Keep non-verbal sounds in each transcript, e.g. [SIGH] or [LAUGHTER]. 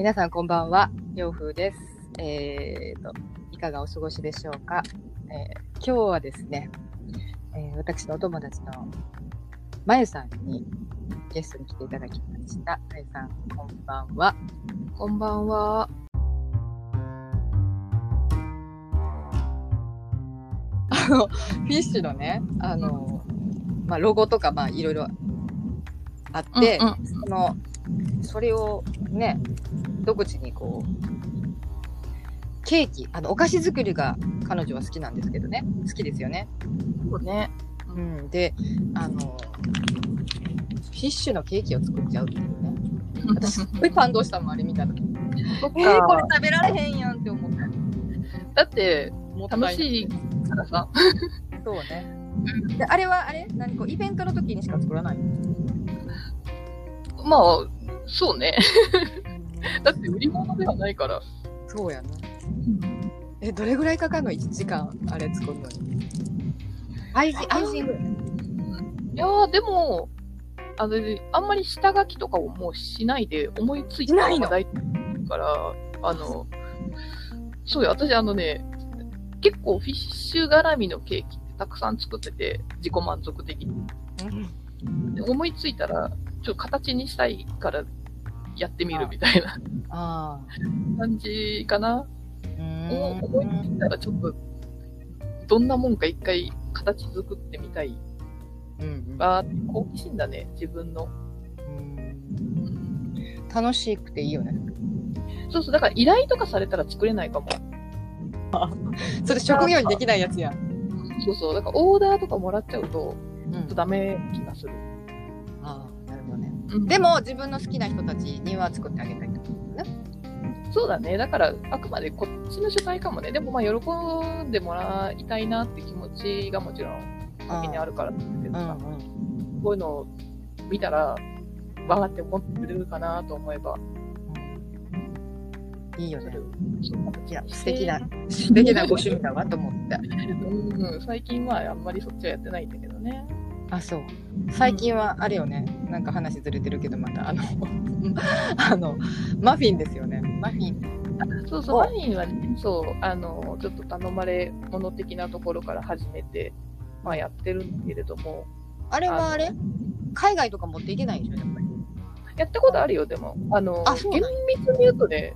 皆さんこんばんは、洋風です。えーと、いかがお過ごしでしょうか？えー今日はですね、えー私のお友達のまゆさんにゲストに来ていただきました。まゆさん、こんばんは。こんばんは。あの、フィッシュのね、あの、まあ、ロゴとか、まあ、いろいろあって、うんうんその、それをね、独自にこう、ケーキ、あの、お菓子作りが彼女は好きなんですけどね、好きですよね。そうね。うん、で、あの、フィッシュのケーキを作っちゃうっていうね。私、すっごい感動したもん、あれ見た時。[LAUGHS] えー、これ食べられへんやんって思った。だって、もったいない楽しいからさ。そうね。であれはあれ？何こうイベントの時にしか作らないの？まあ、そうね。だって売り物ではないから。そうやな。え、どれぐらいかかるの ?1 時間あれ作るのに。アイシアイシング。いやー、でも、あの、あんまり下書きとかをもうしないで思いついたのが大体から、あの、そうよ、私あのね、結構フィッシュ絡みのケーキってたくさん作ってて、自己満足的に。で思いついたら、ちょっと形にしたいからやってみるみたいなあ感じかな。あ。うおーん思いついたらちょっと、どんなもんか一回形作ってみたい。うんあー好奇心だね、自分の。うん楽しくていいよね。そうそう、だから依頼とかされたら作れないかも。[LAUGHS] それ職業にできないやつやん。そうそう、だからオーダーとかもらっちゃうと、うちょっとダメ気がする。ああ、なるほどね。うんで、も自分の好きな人たちには作ってあげたいってことね。そうだね。だから、あくまでこっちの主体かもね。でもまあ、喜んでもらいたいなって気持ちがもちろん先にあるからなんだけどさ、うんうん。こういうのを見たら、わーって思ってくれるかなと思えば、いいよねいや、に素敵な、[LAUGHS] 素敵なご趣味だわと思って。[LAUGHS] うん、最近はあんまりそっちはやってないんだけどね。あ、そう。最近はあれよね。なんか話ずれてるけど、また、あの、[LAUGHS] あの、マフィンですよね。マフィン。そうそう、おマフィンはね、そう、あの、ちょっと頼まれ物的なところから始めて、まあやってるんだけれども、あれはあれ海外とか持っていけないんでしょ、やっぱり。やったことあるよ、でも。あの、厳あそうなん密に言うとね、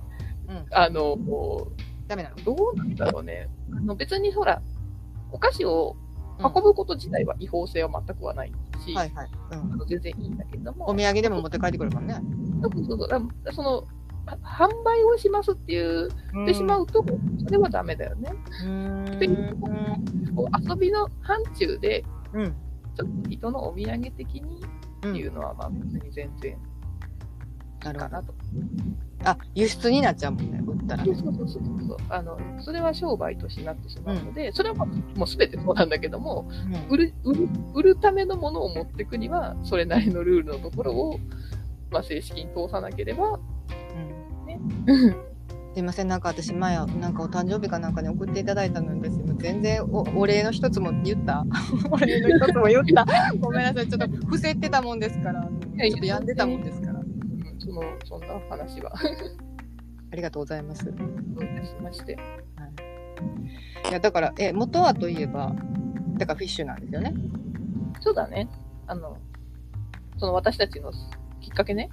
うん。あの、こダメなの？うどうなんだろうね。あの別にほら、お菓子をうん運ぶこと自体は違法性は全くはないし、はいはい。うん。あの全然いいんだけれども、お土産でも持って帰ってくるもんね。そうそうそうその、は販売をしますっていう、ってしまうと、それはダメだよね。うーん。っていうこう遊びの範疇で、うん。ちょっと人のお土産的にうんっていうのは、まあ別に全然いな。あ、輸出になっちゃうもんね、売ったらね。そうそうそうそう。あの、それは商売としてなってしまうので、それはもうもう全てそうなんだけども、売る、売る、売るためのものを持っていくには、それなりのルールのところを、まあ正式に通さなければ、うんね。[LAUGHS] すいません、なんか私前、なんかお誕生日かなんかに送っていただいたのですよ。全然おお礼の一つも言った [LAUGHS] お礼の一つも言った [LAUGHS] ごめんなさい、ちょっと伏せてたもんですから、ちょっと病んでたもんですから。うんそんな話は、[LAUGHS] ありがとうございます。しまして。いや、だから、え、元はといえば、だからフィッシュなんですよね。そうだね。あの、その私たちのきっかけね。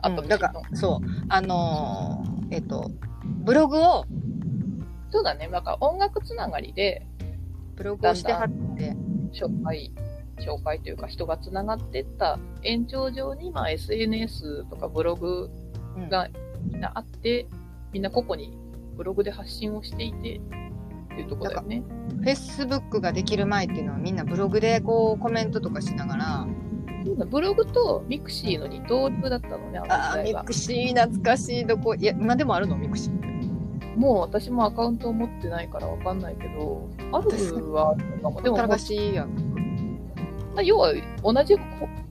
あったうんだから、そう、あのーえっと、ブログを、そうだね。なんか音楽つながりで、ブログをしてはって、紹介、紹介というか人がつながってった延長上に、まあ SNS とかブログうんがみんなあって、みんな個々にブログで発信をしていて、っていうところだよね。Facebook ができる前っていうのはみんなブログでこうコメントとかしながら、ブログと mixi の二刀流だったのね、あの時代は mixi 懐かしいどこ、いや、今でもあるの？ mixi。もう私もアカウントを持ってないからわかんないけど、あるはあるのかも。でも、懐かしいやん。まあ要は同じ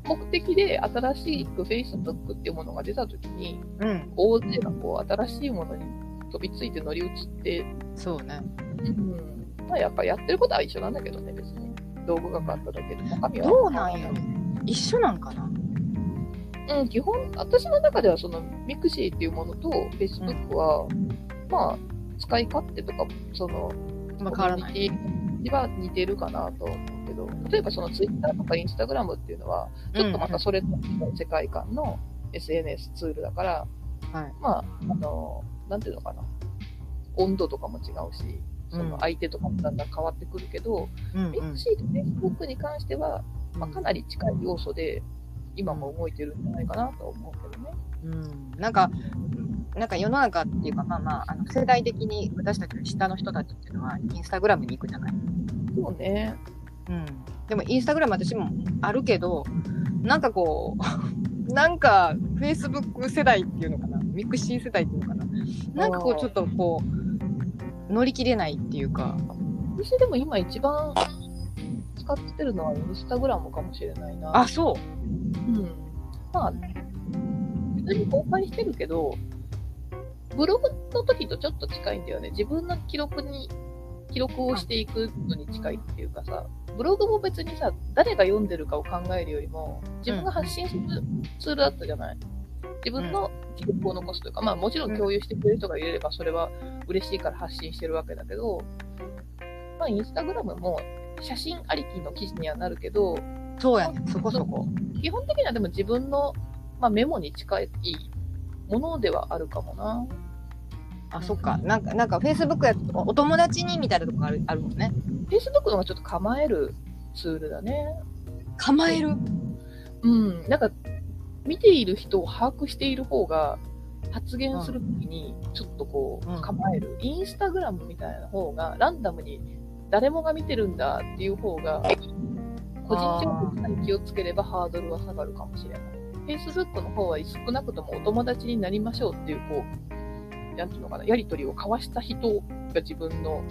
目的で新しく Facebook っていうものが出たときに、うん、大勢がこう新しいものに飛びついて乗り移って、そうね。うん、まあやっぱやってることは一緒なんだけどね、別に。道具が変わっただけで、中身は。どうなんやろ一緒なんかなうん、基本、私の中ではその mixi っていうものと Facebook は、まあ、使い勝手とか、その、まあ、変わらない。は似てるかなと思う例えばその Twitter とか Instagram っていうのは、ちょっとまたそれと違う世界観の SNS ツールだから、はい。まあ、あの、なんていうのかな。温度とかも違うし、その相手とかもだんだん変わってくるけど、うんミクシーと Facebook に関しては、まあ、かなり近い要素で、今も動いてるんじゃないかなと思うけどね。うん、なんか、なんか世の中っていうか、まあまあ、あの世代的に私たちの下の人たちっていうのは、 Instagram に行くじゃない。そうね。うん。でも、 Instagram 私もあるけど、なんかこう、[LAUGHS] なんか、フェイスブック世代っていうのかな、 mixi 世代っていうのかな、なんかこう、ちょっとこう、乗り切れないっていうか、私でも今一番使ってるのはインスタグラムかもしれないな。あ、そうん。まあ、普通に公開してるけど、ブログの時とちょっと近いんだよね。自分の記録に、記録をしていくのに近いっていうかさ、ブログも別にさ、誰が読んでるかを考えるよりも、自分が発信するツールだったじゃない？自分の記録を残すというか、まあもちろん共有してくれる人がいればそれは嬉しいから発信してるわけだけど、まあインスタグラムも写真ありきの記事にはなるけど、う。そうやね、そこそこ。基本的にはでも自分の、まあ、メモに近いものではあるかもな。あ、そっか。なんか、なんか、フェイスブックやと、お友達にみたいなとこあるあるもんね。Facebook の方がちょっと構えるツールだね。構える？うん。なんか、見ている人を把握している方が、発言するときに、ちょっとこうんう、構える。インスタグラムみたいな方が、ランダムに誰もが見てるんだっていう方が、個人情報に気をつければハードルは下がるかもしれない。Facebook の方は少なくともお友達になりましょうっていう、こう、なんていうのかな、やりとりを交わした人が自分の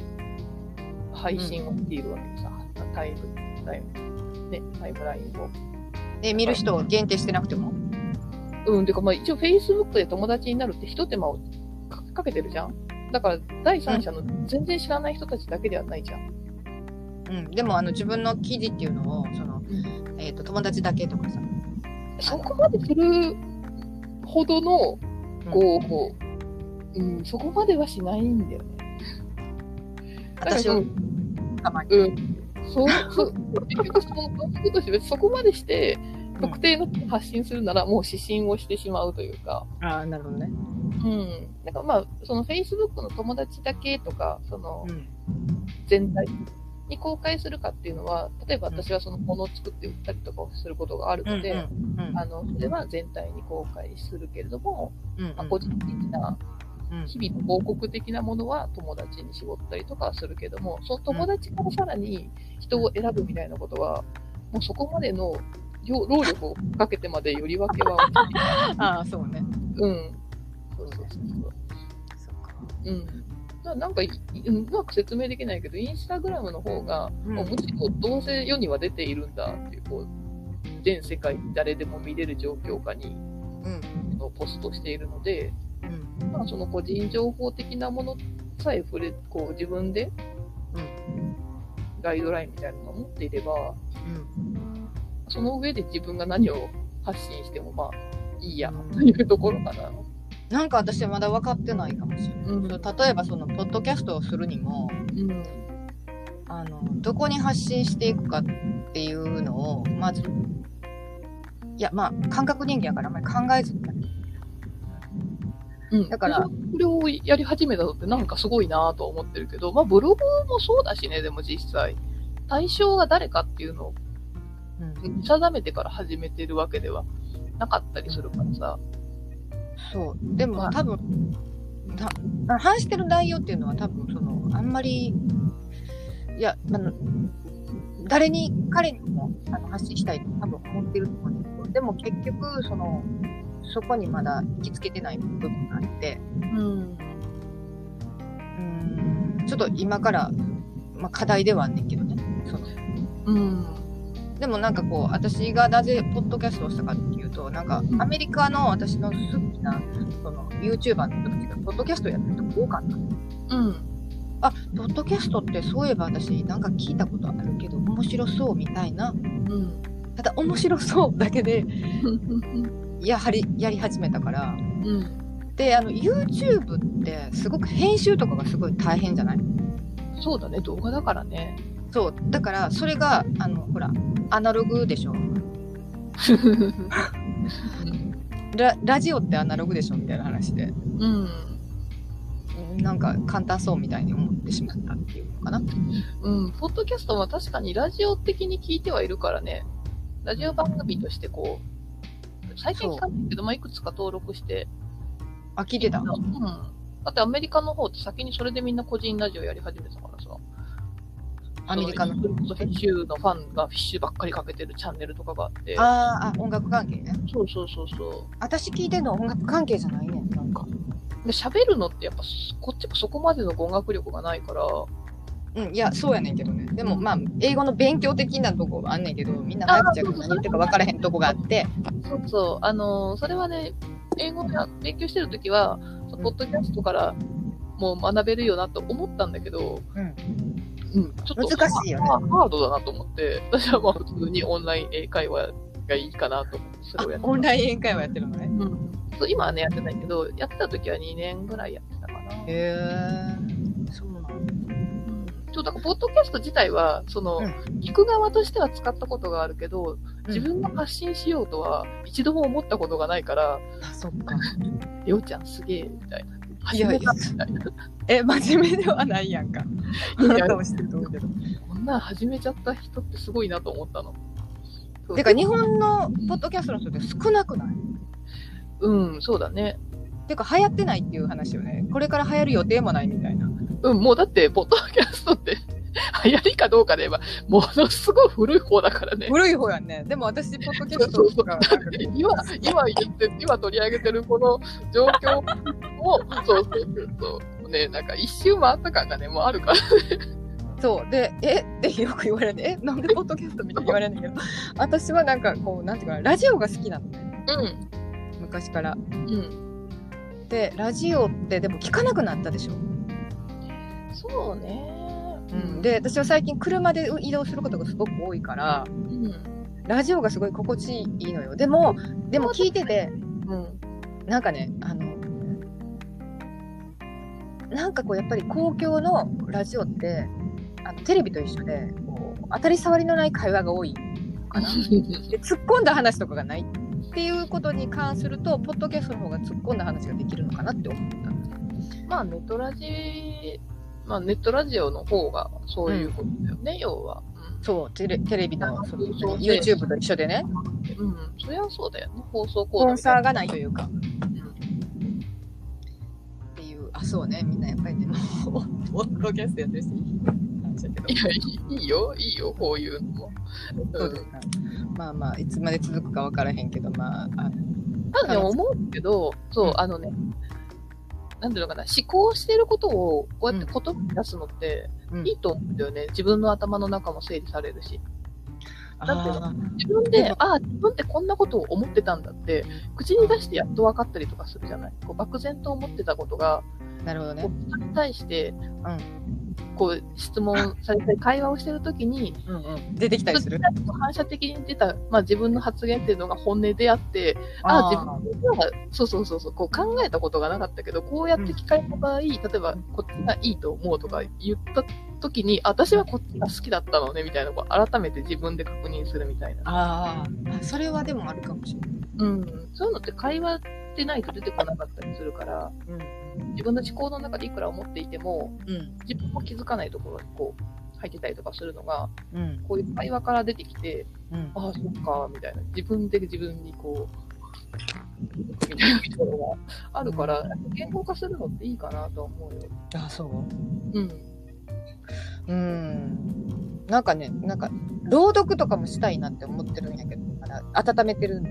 配信を見ているわけでさ、タイム、タイム、ね、タイムラインを。え、見る人を限定してなくても？うん、てかまあ一応 Facebook で友達になるって一手間をかかけてるじゃん。だから第三者の全然知らない人たちだけではないじゃん。うん。でも、あの、自分の記事っていうのを、その、えっ、と、友達だけとかさ。そこまでするほどの、こう、こう、うん、そこまではしないんだよね。私をうん、たまに。うん。そう、そう、結局その感覚として別にそこまでして、特定の発信するならもう指針をしてしまうというか、ああ、なるほどね。うん。なんかまあ、その Facebook の友達だけとか、そのうん。全体に公開するかっていうのは、例えば私はそのものを作って売ったりとかをすることがあるので、うんうんあの、それは全体に公開するけれども、うんまあ、個人的なうん日々の報告的なものは友達に絞ったりとかはするけども、その友達からさらに人を選ぶみたいなことは、もうそこまでの労労力をかけてまでより分けは、[LAUGHS] ああ、そうね。うん。そうそうそうそっか。うん。ななんかい、うまく説明できないけど、インスタグラムの方が、うんもうむしろどうせ世には出ているんだっていう、こう、全世界誰でも見れる状況下にうん。あのポストしているので、うん。まあ、その個人情報的なものさえ触れ、こう自分で、ガイドラインみたいなのを持っていれば、うん。その上で自分が何を発信してもまあいいや、うんというところかな。なんか私はまだ分かってないかもしれない。うん。例えばそのポッドキャストをするにもうん。あのどこに発信していくかっていうのをまずいやまあ感覚人間やからあんまり考えずにうん、だからこれをやり始めたのってなんかすごいなとは思ってるけど、まあブログもそうだしね、でも実際。対象が誰かっていうのをうん、見定めてから始めてるわけではなかったりするからさ。そう。でもまあ。多分た話してる内容っていうのは多分そのあんまりいやあの誰に彼にもあの発信したいと多分思ってると思うんですけどでも結局そのそこにまだ行きつけてない部分があってうん。うんちょっと今から、まあ、課題ではあんねんけどねそのうん。でもなんかこう私がなぜポッドキャストをしたかっていうとなんかうんアメリカの私の好きなその YouTuber の人たちがポッドキャストやってる人が多かったうん。あポッドキャストってそういえば私なんか聞いたことあるけど面白そうみたいなうん。ただ面白そうだけでいやはりやり始めたからうん。であの YouTube ってすごく編集とかがすごい大変じゃない？そうだね、動画だからね。そうだからそれがあのほらアナログでしょ [LAUGHS] ララジオってアナログでしょみたいな話でうん。なんか簡単そうみたいに思ってしまったっていうのかなうん。ポッドキャストは確かにラジオ的に聞いてはいるからね。ラジオ番組としてこう、最近聞かないけど、まあ、いくつか登録して。あ聞いてたうん。だってアメリカの方って先にそれでみんな個人ラジオやり始めたからさ。アメリカのフィッシュのファンがフィッシュばっかりかけてるチャンネルとかがあって。あーあ音楽関係ねそうそうそうそ私聞いてんの音楽関係じゃないねんなんかう。で、喋るのってやっぱ、こっちもそこまでの語学力がないから、うん、いや、そうやねんけどね。でも、まあ、英語の勉強的なとこあんねんけど、みんな早口やから何言ってるか分からへんとこがあって、そうそう、あのーそれはね、英語や勉強してるときは、そのポッドキャストからもう学べるよなと思ったんだけど、うん。うん、ちょっと難しいよね。ハハードだなと思って、私はまあ普通にオンライン英会話がいいかなと思って、それをやってオンライン英会話やってるのね。うん、そう今はね、やってないけど、やってたときは2年ぐらいやってたかな。へえそう、だから、ポッドキャスト自体は、その、うん聞く側としては使ったことがあるけど、自うん分が発信しようとは一度も思ったことがないから、あ、そっか。[LAUGHS] りょうちゃんすげえ、みたいな。いやいな。え、真面目ではないやんか。あなたも知ってると思うけど。こんなん始めちゃった人ってすごいなと思ったの。てか、日本のポッドキャストの人って少なくない？うん、そうだね。てか、流行ってないっていう話よね。これから流行る予定もないみたいな。うん、もうだって、ポッドキャストって、[LAUGHS] 流行りかどうかで言えば、ものすごい古い方だからね。古い方やんね。でも私、ポッドキャストとか、今、今言って、今取り上げてるこの状況も、そうそうそうそう。ね、なんか一周回った感がね、もうあるから。そう。で、え？ってよく言われるね。え、なんでポッドキャストみたいに言われるんだけど、[LAUGHS] 私はなんかこう、なんていうかな、ラジオが好きなのね。うん。昔から。うん。で、ラジオってでも聞かなくなったでしょ？そうね。うん、で、私は最近車で移動することがすごく多いから、うん。ラジオがすごい心地いいのよ。でも、でも聞いてて、うん。なんかね、あの、なんかこう、やっぱり公共のラジオって、あのテレビと一緒で、こう、当たり障りのない会話が多いかな。[LAUGHS] で突っ込んだ話とかがないっていうことに関すると、ポッドキャストの方が突っ込んだ話ができるのかなって思った。まあ、ネットラジ、まあ、ネットラジオの方がそういうことだよね、要は。そう、テレテレビのその YouTube と一緒でね、うん。うん。そりゃそうだよね。放送スコードポンサーがないというか、うんっていう、あ、そうね、みんなやっぱりね、もう、ポッドキャストやってる人いい話だけどい。や、いいいいよ、いいよ、こういうのも。そうですか。まあまあ、いつまで続くかわからへんけど、まあ、ただね、思うけど、そうう、ん。あのね、なんていうのかな、思考してることをこうやって言葉に出すのってうん。いいと思うんだよね。自分の頭の中も整理されるし。だってあ自分で、ああ、自分ってこんなことを思ってたんだって、口に出してやっと分かったりとかするじゃない？こう漠然と思ってたことが、ーなるほどねに対して、うんこう質問されたり、会話をしてるときに、うんうん、出てきたりする？反射的に出た、まあ、自分の発言っていうのが本音であって、あ自分ではそうそうそうそう、こう考えたことがなかったけど、こうやって聞かれた場合、例えばこっちがいいと思うとか言った時に、あ私はこっちが好きだったのねみたいなのを改めて自分で確認するみたいな。あーあ、それはでもあるかもしれない。うん。そういうのって会話でないと出てこなかったりするから、自分の思考の中でいくら思っていても、うん。自分も気づかないところにこう入ってたりとかするのが、うん。こういう会話から出てきて、うん。ああ、そっか、みたいな。自分で自分にこう、みたいなみたいなのがあるから、言語化するのっていいかなとは思うよ。あ、そう。うん。うん。なんかね、なんか、朗読とかもしたいなって思ってるんやけど、温めてる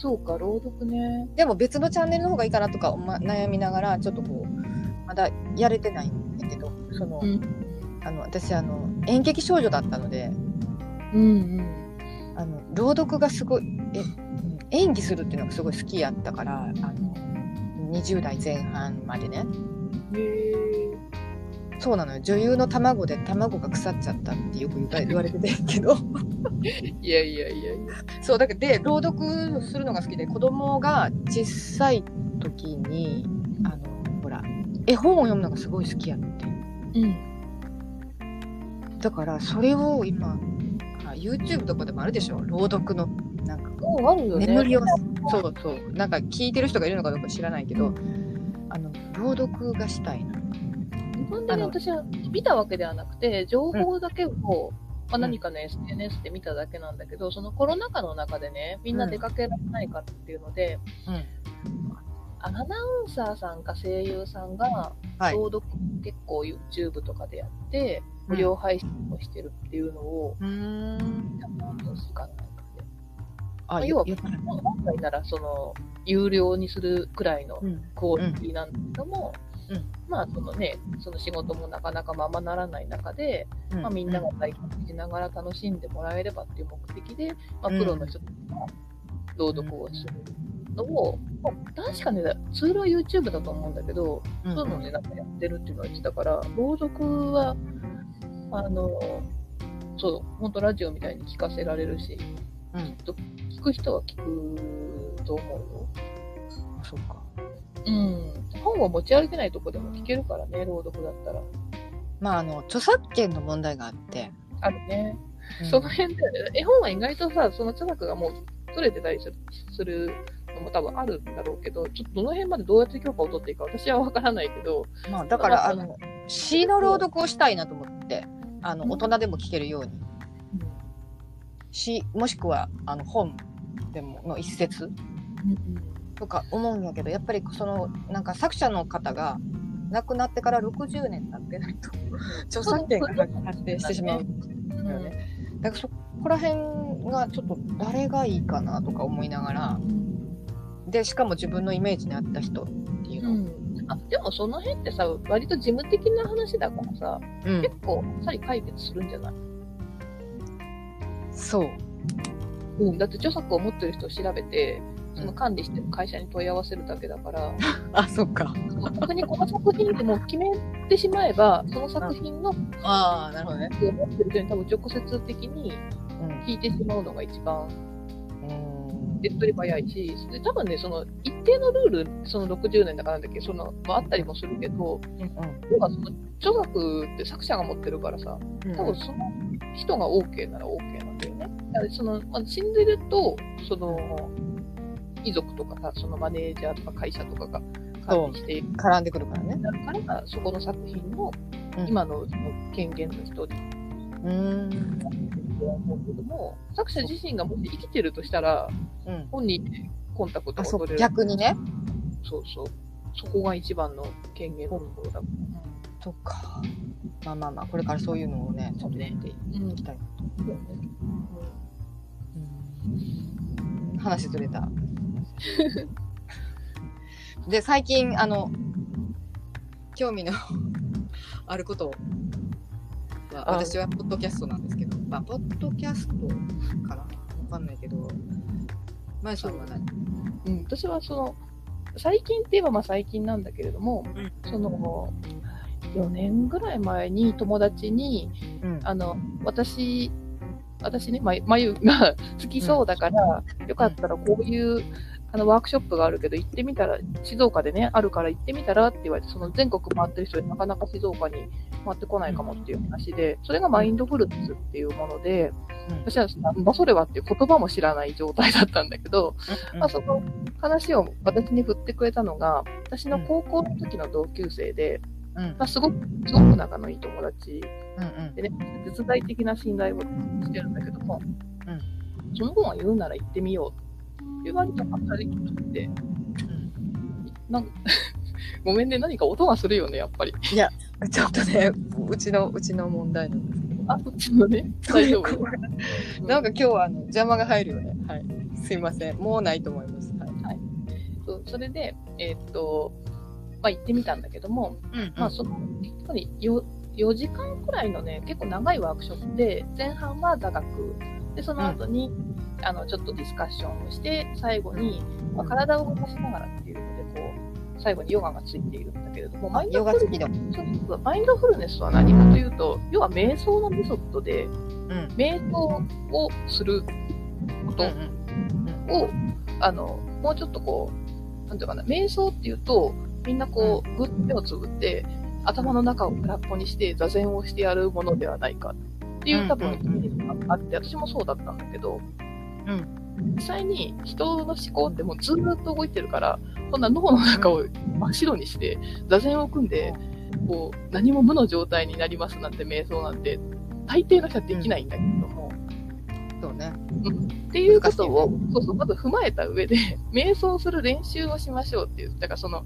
そうか、朗読ね。でも別のチャンネルの方がいいかなとか、ま、悩みながら、ちょっとこう、まだやれてないんだけど、その、うん。あの、私、あの、演劇少女だったので、うんうん。あの、朗読がすごい、え、演技するっていうのがすごい好きやったから、あの、20代前半までね。へえ。そうなのよ。女優の卵で卵が腐っちゃったってよく言われててんけど。[LAUGHS] いやいやいやいや。そうだけどで朗読するのが好きで子供が小さい時にあのほら絵本を読むのがすごい好きやって。うん。だからそれを今あ YouTube とかでもあるでしょ？朗読の。なんかあるよね。眠りをそうそう。なんか聞いてる人がいるのかどうか知らないけどあの朗読がしたいな本当に私は見たわけではなくて、情報だけを、まあ、何かの SNS で見ただけなんだけど、そのコロナ禍の中でね、みんな出かけられないからっていうので、うん。アナウンサーさんか声優さんが、はい。朗読結構 YouTube とかでやって、無料配信をしてるっていうのを、うーん。やったんですかなんかで。あまあ要は本来なら、その、有料にするくらいのうん。クオリティなんだけども、うんまあそのね、その仕事もなかなかままならない中で、まあ、みんなが体験しながら楽しんでもらえればっていう目的で、まあ、うん。プロの人が朗読をするのを、まあ確かね、ツールは YouTube だと思うんだけど、うん。そういうのでなんかやってるっていうのを言ってたから、朗読は、あの、そう、本当ラジオみたいに聞かせられるし、うん。聞く人は聞くと思うよ。そうかうん。本を持ち歩けないとこでも聞けるからね、朗読だったら。まああの著作権の問題があって、あるね。うん。その辺で、絵本は意外とさ、その著作がもう取れてたりするするのも多分あるんだろうけど、ちょっとどの辺までどうやって許可を取っていいか私はわからないけど、まあだからまああの詩の朗読をしたいなと思ってあのうん。大人でも聞けるように。詩もしくはあの本でもの一節とか思うんやけどやっぱりそのなんか作者の方が亡くなってから60年経ってないと [LAUGHS] 著作権が発生してしまうんだよね。だからそこら辺がちょっと誰がいいかなとか思いながらでしかも自分のイメージに合った人っていうのを、うん。あ、でもその辺ってさ、割と事務的な話だからさ、うん結構あっさり解決するんじゃない？そううん。だって著作を持ってる人を調べて、その管理してる会社に問い合わせるだけだから、[LAUGHS] あそっか。逆にこの作品ってもう決めてしまえば、その作品のああなるほどね、を持ってる人に多分直接的にうん。聞いてしまうのが一番うん。手っ取り早いし、で多分ね、その一定のルール、その60年だからなんだっけど、その、まあ、あったりもするけど、要はその著作って作者が持ってるからさ、うん。多分その人が OK なら OK なんだよね。だからその、まあ、死んでると、その、遺族とかさ、そのマネージャーとか会社とかが管理して絡んでくるからね。から、そこの作品のうん。今のその権限の人。にうん。も、作者自身がもし生きてるとしたら、うん。本人にコンタクトあそうが取れる。逆にね。そうそう。そこが一番の権限のところだ。そっか。まあまあまあこれからそういうのをねちょっとやっていうん。きたいなそうだよね。うん。話ずれたで最近あの興味の [LAUGHS] あることはあ私はポッドキャストなんですけどまあポッドキャストかな？わかんないけどまゆさんは何うん、私はその、最近って言えばまあ最近なんだけれども、その、4年ぐらい前に友達に、うん。あの、私、私ね、ままゆが好きそうだから、よかったらこういう、あの、ワークショップがあるけど、行ってみたら、静岡でね、あるから行ってみたらって言われて、その全国回ってる人でなかなか静岡に回ってこないかもっていう話で、それがマインドフルネスっていうもので、私は、なんだそれはっていう言葉も知らない状態だったんだけど、まあ、その話を私に振ってくれたのが、私の高校の時の同級生で、うん。まあ、すごく、すごく仲のいい友達。でね、絶大的な信頼をしてるんだけども、うん。その本は言うなら行ってみようっていう割とあったりって、なん [LAUGHS] ごめんね、何か音がするよね、やっぱり。いやちょっとねうちのうちの問題なんですけど。あ、そっちのね、大丈夫。なんか今日はあの邪魔が入るよね。はい。すいません。もうないと思います。はい。そうそれで、えーっと、まあ行ってみたんだけども、うんまあ、その、やっぱりよ4時間くらいのね、結構長いワークショップで、前半は座学、で、その後に、あの、ちょっとディスカッションをして、最後に、まあ、体を動かしながらっていうので、こう、最後にヨガがついているんだけれども、マインヨドフルネスは何かというと、要は瞑想のメソッドで、うん。瞑想をすることを、あの、もうちょっとこう、なんていうかな、瞑想っていうと、みんなこう、ぐっと目をつぶって、頭の中を空っぽにして座禅をしてやるものではないか。っていう多分イメージがあって、私もそうだったんだけど、うん。実際に人の思考ってもうずーっと動いてるから、そんな脳の中を真っ白にして、座禅を組んで、こう、何も無の状態になりますなんて瞑想なんて、大抵の人はできないんだけれども、そうね。っていうことを、そうそう、まず踏まえた上で、瞑想する練習をしましょうっていう、だからその、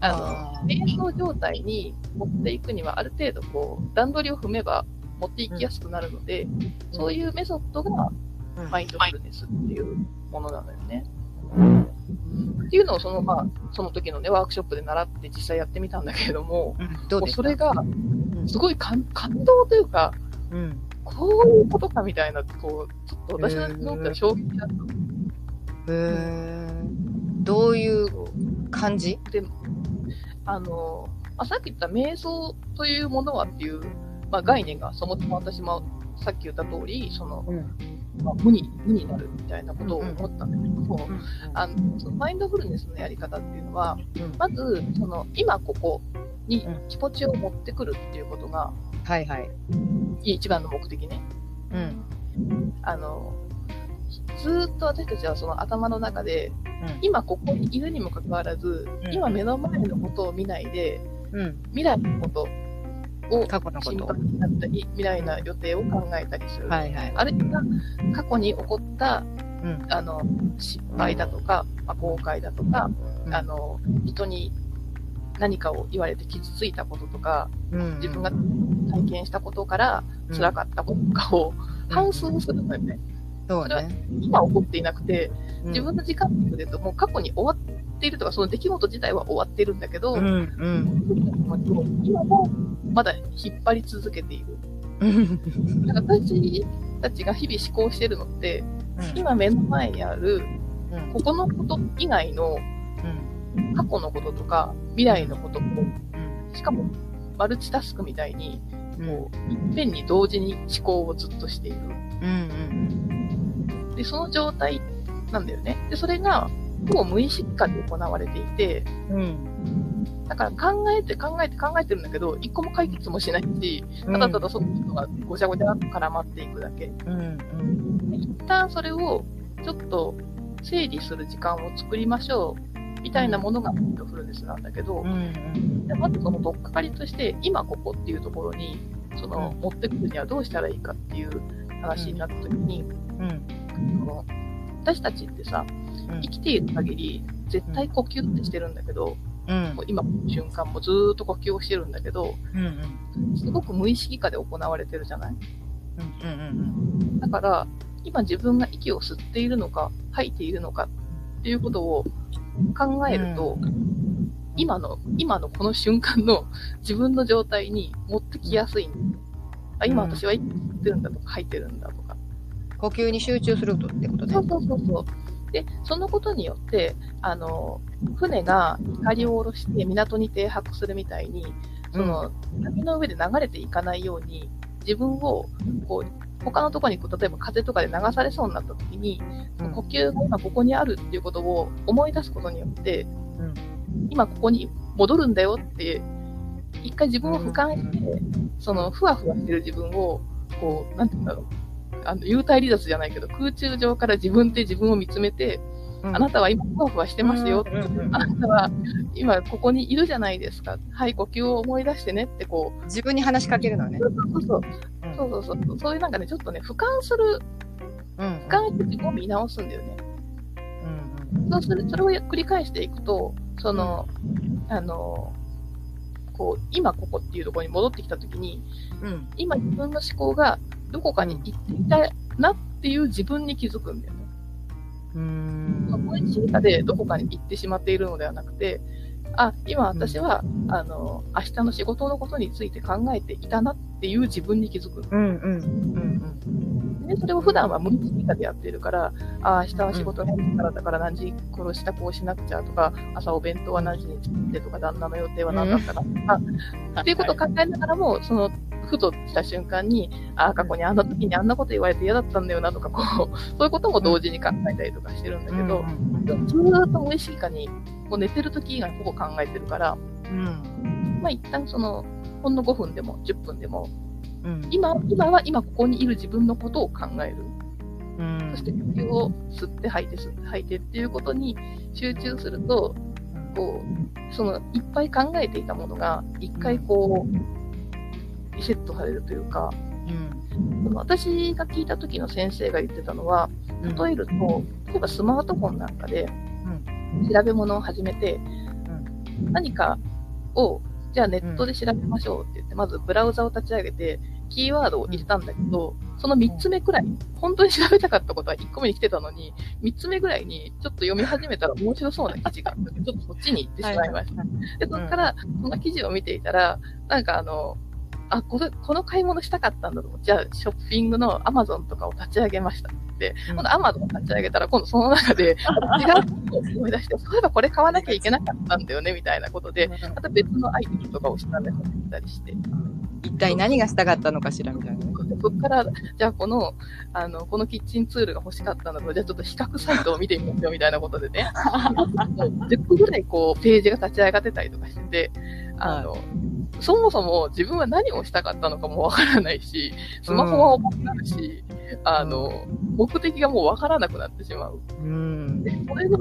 ああの、瞑想状態に持っていくには、ある程度こう、段取りを踏めば持っていきやすくなるので、そういうメソッドがーマインドフルネスっていうものなのよね。っていうのをその、まあ、その時のね、ワークショップで習って実際やってみたんだけれども、うん。どうもそれが、うん。すごい感感動というか、うん。こういうことかみたいな、こう、ちょっと私の中では衝撃だった。へー。どういう感じ？で、あの、まあ、さっき言った瞑想というものはっていう、まあ、概念がそもそも私もさっき言った通り、その、うん。まあ、無に、無になるみたいなことを思ったんだけども、ああのそのマインドフルネスのやり方っていうのは、うんまず、その、今ここにうん気持ちを持ってくるっていうことが、はいはい。一番の目的ね。うん。あの、ずーっと私たちはその頭の中で、うん今ここにいるにもかかわらず、うん今目の前のことを見ないで、うん。未来のことを過去のこと。心配になったり、未来の予定を考えたりする。はいはい。あるいは、過去に起こった、うん。あの、失敗だとか、まあ、後悔だとか、うんあの、人に何かを言われて傷ついたこととか、うん自分が体験したことから辛かったこととかを反芻するのよね。そうね。今起こっていなくて、うん自分の時間軸でともう過去に終わっているとか、その出来事自体は終わっているんだけど、うん。うん。今もまだ引っ張り続けている。うん。だから私たちが日々思考してるのって、今目の前にある、うん。ここのこと以外のうん。過去のこととか、未来のことを、うん。しかもマルチタスクみたいに、うん。こう、いっぺんに同時に思考をずっとしている。うん。で、その状態なんだよね。で、それが、ほぼ無意識下で行われていて、うん。だから考えて考えて考えてるんだけど、一個も解決もしないし、うん。ただただその人がごちゃごちゃっと絡まっていくだけ。うん。で一旦それをちょっと整理する時間を作りましょうみたいなものがマインドフルネスなんだけどう、ん。でまずその取っかかりとして、今ここっていうところに、そのうん持ってくるにはどうしたらいいかっていう話になった時に、うん。その私たちってさ、生きている限り、絶対呼吸ってしてるんだけど、うんもう。今この瞬間もずーっと呼吸をしてるんだけど、うん。すごく無意識下で行われてるじゃない？うん。だから、今自分が息を吸っているのか、吐いているのかっていうことを考えると、今の、今のこの瞬間の [LAUGHS] 自分の状態に持ってきやすいんだあ、今私は息吸ってるんだとか吐いてるんだとか。呼吸に集中するとってことねそう。そうそうそう。で、そのことによって、あの、船が光を下ろして港に停泊するみたいに、その、波の上で流れていかないように、自分を、こう、他のところにこう、例えば風とかで流されそうになった時に、うん。呼吸が今ここにあるっていうことを思い出すことによって、うん。今ここに戻るんだよって、一回自分を俯瞰して、その、ふわふわしてる自分を、こう、なんて言うんだろう。あの、幽体離脱じゃないけど、空中上から自分って自分を見つめて、うんあなたは今ふわふわしてますよ。うんうんうんあなたは今ここにいるじゃないですか。はい、呼吸を思い出してねってこう。自分に話しかけるのね。そうそうそう。うんそうそうそう。そういうなんかね、ちょっとね、俯瞰する、うん。俯瞰して自分を見直すんだよね。うん。そうする、それを繰り返していくと、その、あの、こう、今ここっていうところに戻ってきたときに、うん。今自分の思考がどこかに行っていたなっていう自分に気づくんだよね。うん。そこに静かでどこかに行ってしまっているのではなくて、あ、今私は、あの、明日の仕事のことについて考えていたなっていう自分に気づく。うん。うん。うん。で、それを普段は無意識化でやってるから、ああ、明日は仕事が入るからだから何時頃支度をしなくちゃとか、朝お弁当は何時に作ってとか、旦那の予定は何だったかとか、[LAUGHS] っていうことを考えながらも、その、ふとした瞬間に、ああ、過去にあんな時にあんなこと言われて嫌だったんだよなとか、こう、[LAUGHS] そういうことも同時に考えたりとかしてるんだけど、ずーっと無意識化に、もう寝てる時以外ほぼ考えてるから、うん。まあ一旦その、ほんの5分でも10分でも、うん。今、今は今ここにいる自分のことを考える。うん。そして呼吸を吸って吐いて吸って吐いてっていうことに集中すると、こう、そのいっぱい考えていたものが、一回こう、リセットされるというか、うん。私が聞いた時の先生が言ってたのは、例えると、例えばスマートフォンなんかで、調べ物を始めて、何かを、じゃあネットで調べましょうって言って、まずブラウザを立ち上げて、キーワードを入れたんだけど、その3つ目くらい、本当に調べたかったことは1個目に来てたのに、3つ目ぐらいにちょっと読み始めたら面白そうな記事があって、ちょっとそっちに行ってしまいました。で、そこから、その記事を見ていたら、なんかあの、あ、これ、この買い物したかったんだと思って、じゃあ、ショッピングのアマゾンとかを立ち上げましたって、うん。今度アマゾン立ち上げたら、今度その中で [LAUGHS] 違うことを思い出して、そういえばこれ買わなきゃいけなかったんだよね、みたいなことで、また別のアイテムとかを調べ始めたりして、一体何がしたかったのかしらみたいな。そこから、じゃあこの、あの、このキッチンツールが欲しかったのと、じゃあちょっと比較サイトを見てみましょうみたいなことでね、[LAUGHS] 10個ぐらいこう、ページが立ち上がってたりとかしてて、あの、そもそも自分は何をしたかったのかもわからないし、スマホは重くなるし、あの、目的がもうわからなくなってしまう。うん。で、それの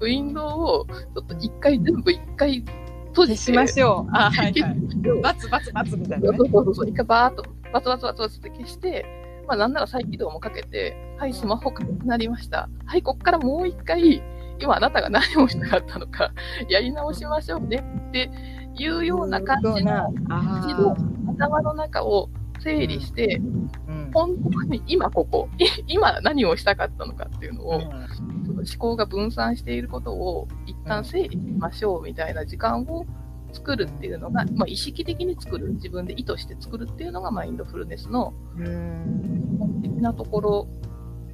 ウィンドウを、ちょっと一回全部一回閉じて、消しましょう。あ、はいはい。消バツバツバツみたいなね。そうそうそう、一回バーっと、バツバツバツバツって消して、まあなんなら再起動もかけて、はい、スマホ軽くなりました。はい、こっからもう一回、今あなたが何をしたかったのか、やり直しましょうねっていうような感じのあ一度頭の中を整理して、うん。本当に今ここ、い今何をしたかったのかっていうのを、その思考が分散していることを一旦整理しましょうみたいな時間を作るっていうのが、まあ、意識的に作る、自分で意図して作るっていうのがマインドフルネスのうん。本的なところ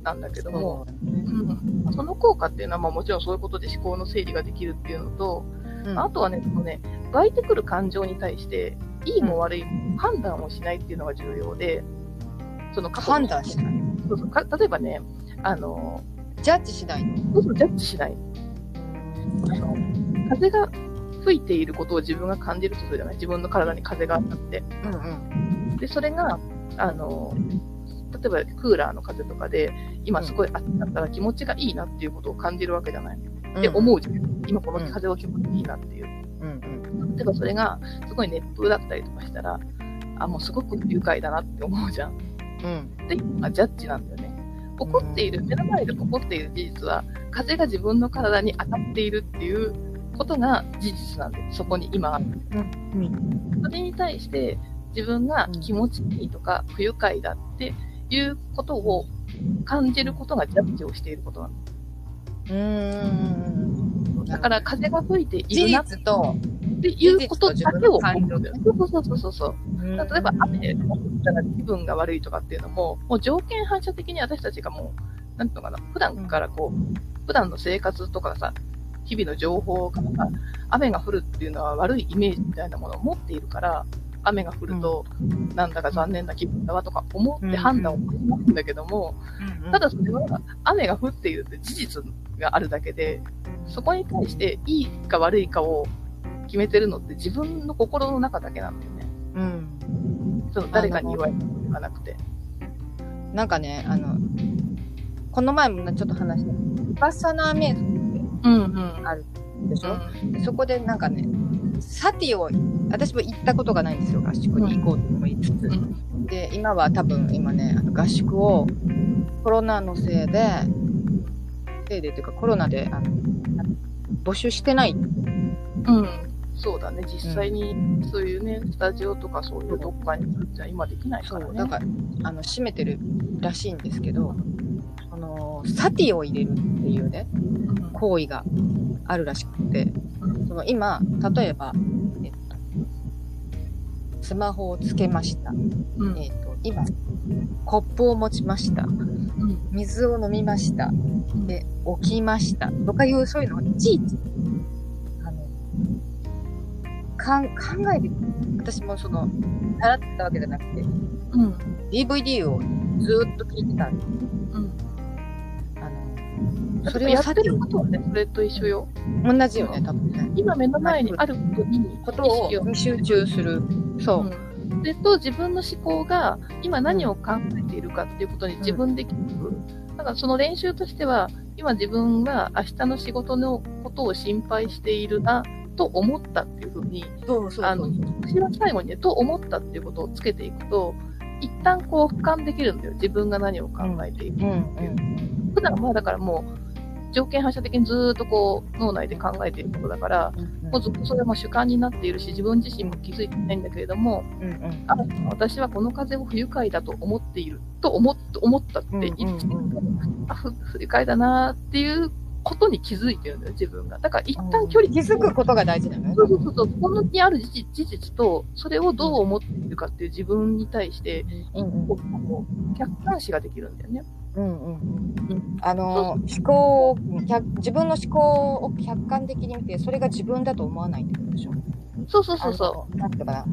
なんだけども、そうん、その効果っていうのはまあもちろんそういうことで思考の整理ができるっていうのと、うんあとはね、そのね、湧いてくる感情に対して、いいも悪いも判断をしないっていうのが重要で、その判断しない。そうそうか例えばね、あの、ジャッジしないの。そうそうジャッジしない。あの風が吹いていることを自分が感じるとするじゃない？自分の体に風が当たって。うんうん。で、それが、あの、例えばクーラーの風とかで、今すごい暑かったら気持ちがいいなっていうことを感じるわけじゃない。って思うじゃん。今この風は気持ちいいなっていう。うんうん例えばそれがすごい熱風だったりとかしたら、あ、もうすごく愉快だなって思うじゃん。うん。で、まあ、ジャッジなんだよね。起こっている、目の前で起こっている事実は、風が自分の体に当たっているっていうことが事実なんで、そこに今ある。うん。それに対して、自分が気持ちいいとか、不愉快だっていうことを感じることがジャッジをしていることなの。うん。だから、風が吹いてい事るなっていうことだけを感情うんだよね。そうそうそうそうそう。例えば雨が降ったら気分が悪いとかっていうのも、もう条件反射的に私たちがもう、なんていうのかな、普段からこう、普段の生活とかさ、日々の情報からさ、雨が降るっていうのは悪いイメージみたいなものを持っているから、雨が降ると、なんだか残念な気分だわとか思って判断をしますんだけども、ただそれは雨が降っているって事実があるだけで、そこに対していいか悪いかを決めてるのって自分の心の中だけなんだよね。うん。その誰かに言われたことがなくて。なんかね、あの、この前もちょっと話した、ヴィパッサナー瞑想うんうん。あるでしょ、うんでそこでなんかね、サティを、私も行ったことがないんですよ、合宿に行こうと思いつつ。うんで、今は多分今ね、あの合宿をコロナのせいで、せいでというかコロナであの募集してない。うん。そうだね。実際にそういうね、スタジオとかそういうどっかにじゃ今できないからね。だから、あの、閉めてるらしいんですけど、その、サティを入れるっていうね、うん行為があるらしくて、その今、例えば、えっと、スマホをつけました。うんえっと、今、コップを持ちました。うん。水を飲みました。で、起きました。とかいう、そういうのをいちいち、あの、かん考えて、私もその、習ってたわけじゃなくて、うん。DVD をずーっと聞いてたんでうん。あの、それやってをさっきることはね、それと一緒よ。同じよね、多分ね。今目の前にあることにことを集中する。そう。うんそれと自分の思考が今何を考えているかっていうことに自分で気づく。だからその練習としては、今自分は明日の仕事のことを心配しているなと思ったっていうふうに、あの、私は最後にね、と思ったっていうことをつけていくと、一旦こう俯瞰できるんだよ。自分が何を考えているうんうん普段はだからもう、条件反射的にずーっとこう脳内で考えていることだから、うんもうずっとそれはもう主観になっているし、自分自身も気づいてないんだけれども、うんうんあ私はこの風を不愉快だと思っていると思っ思ったって言って、うんうんあふ不愉快だなっていうことに気づいてるんだよ、自分が。だから一旦距離気づくことが大事なのよね。そうそうそうそう、このにある事実と、それをどう思っているかっていう自分に対して、うんうん客観視ができるんだよね。うんうんあの思考を客自分の思考を客観的に見てそれが自分だと思わないってことでしょ？そうそうそうそう。うなんていうのかな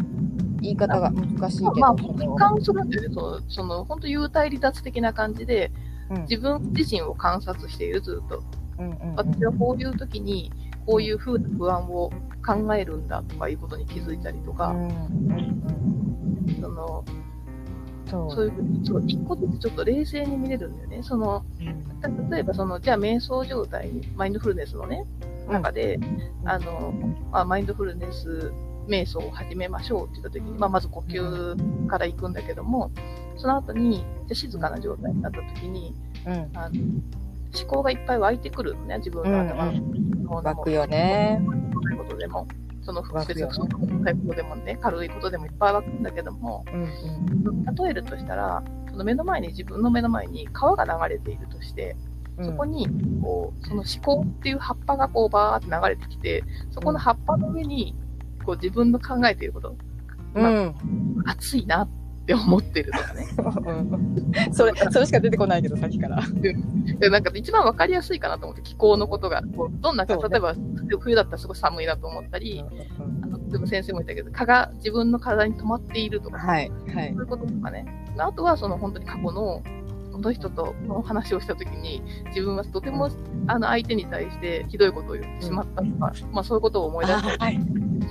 言い方が難しいけど、まあ、俯瞰するんだよね。その、その本当幽体離脱的な感じで、うん自分自身を観察している、ずっと。うんうんうん私はこういう時に、こういう風な不安を考えるんだとかいうことに気づいたりとか、うんうんその、そう。そういうふうに、そう、一個ずつちょっと冷静に見れるんだよね。その、た例えばその、じゃあ瞑想状態に、マインドフルネスのね、中で、あの、まあ、マインドフルネス瞑想を始めましょうって言った時に、まあ、まず呼吸から行くんだけども、その後に、じゃあ静かな状態になった時に、うん。あの思考がいっぱい湧いてくるのね、自分の頭の湧くよね。そういうことでも、その別にその重たいことでもね、軽いことでもいっぱい湧くんだけども、うん。例えるとしたら、その目の前に、自分の目の前に川が流れているとして、うん。そこに、こう、その思考っていう葉っぱがこうバーって流れてきて、そこの葉っぱの上に、こう自分の考えていること、うん。熱いなって思ってるとかね。う [LAUGHS] んそれそれしか出てこないけどさっきからでなんか一番わかりやすいかなと思って、気候のことが。こうどんなか、ね例えば冬だったらすごい寒いなと思ったり、あのでも先生も言ったけど、蚊が自分の体に止まっているとか、はいはいそういうこととかね。あとはその本当に過去の、この人との話をしたときに、自分はとてもあの相手に対してひどいことを言ってしまったとか、まあそういうことを思い出したり、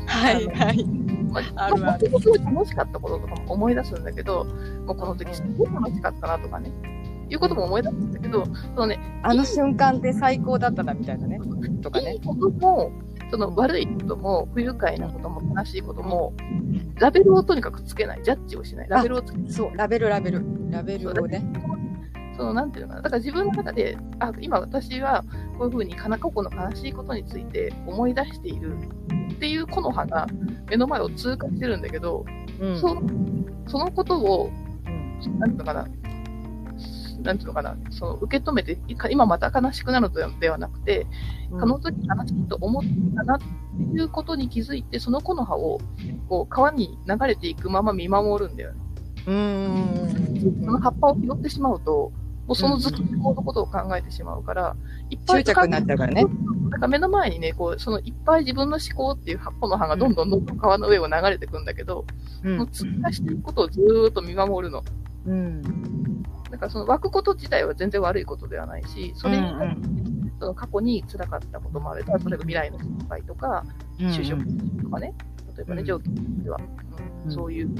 はいはい。まあ、あるある。まあすごい楽しかったこととかも思い出すんだけど、もうこの時すごい楽しかったなとかね、いうことも思い出すんだけど、そのね、あの瞬間って最高だったなみたいなね。とかね。いいことも、その悪いことも、不愉快なことも、悲しいことも、ラベルをとにかくつけない、ジャッジをしない、ラベルをつけない。そう。ラベルラベル。ラベルをねその、なんていうのかな。だから自分の中で、あ、今私はこういうふうに、過去の悲しいことについて思い出しているっていう木の葉が目の前を通過してるんだけど、うんそそのことを、うんなんていうのかな。なんていうのかな、その受け止めて、い今また悲しくなるのではなくて、あの時悲しいと思ったなっていうことに気づいて、その木の葉をこう川に流れていくまま見守るんだよね。うんその葉っぱを拾ってしまうと、もうそのずっと思考のことを考えてしまうから、いっぱい執着になっちゃうからね。なんか目の前にね、こう、そのいっぱい自分の思考っていう葉っぱの葉がどんどんどんどん川の上を流れていくんだけど、うその通過していくことをずーっと見守るの。うん。だからその湧くこと自体は全然悪いことではないし、それにうんその過去に辛かったこともある。例えば未来の失敗とか、就職とかね、例えばね、うん。上記では、うん。うん。そういう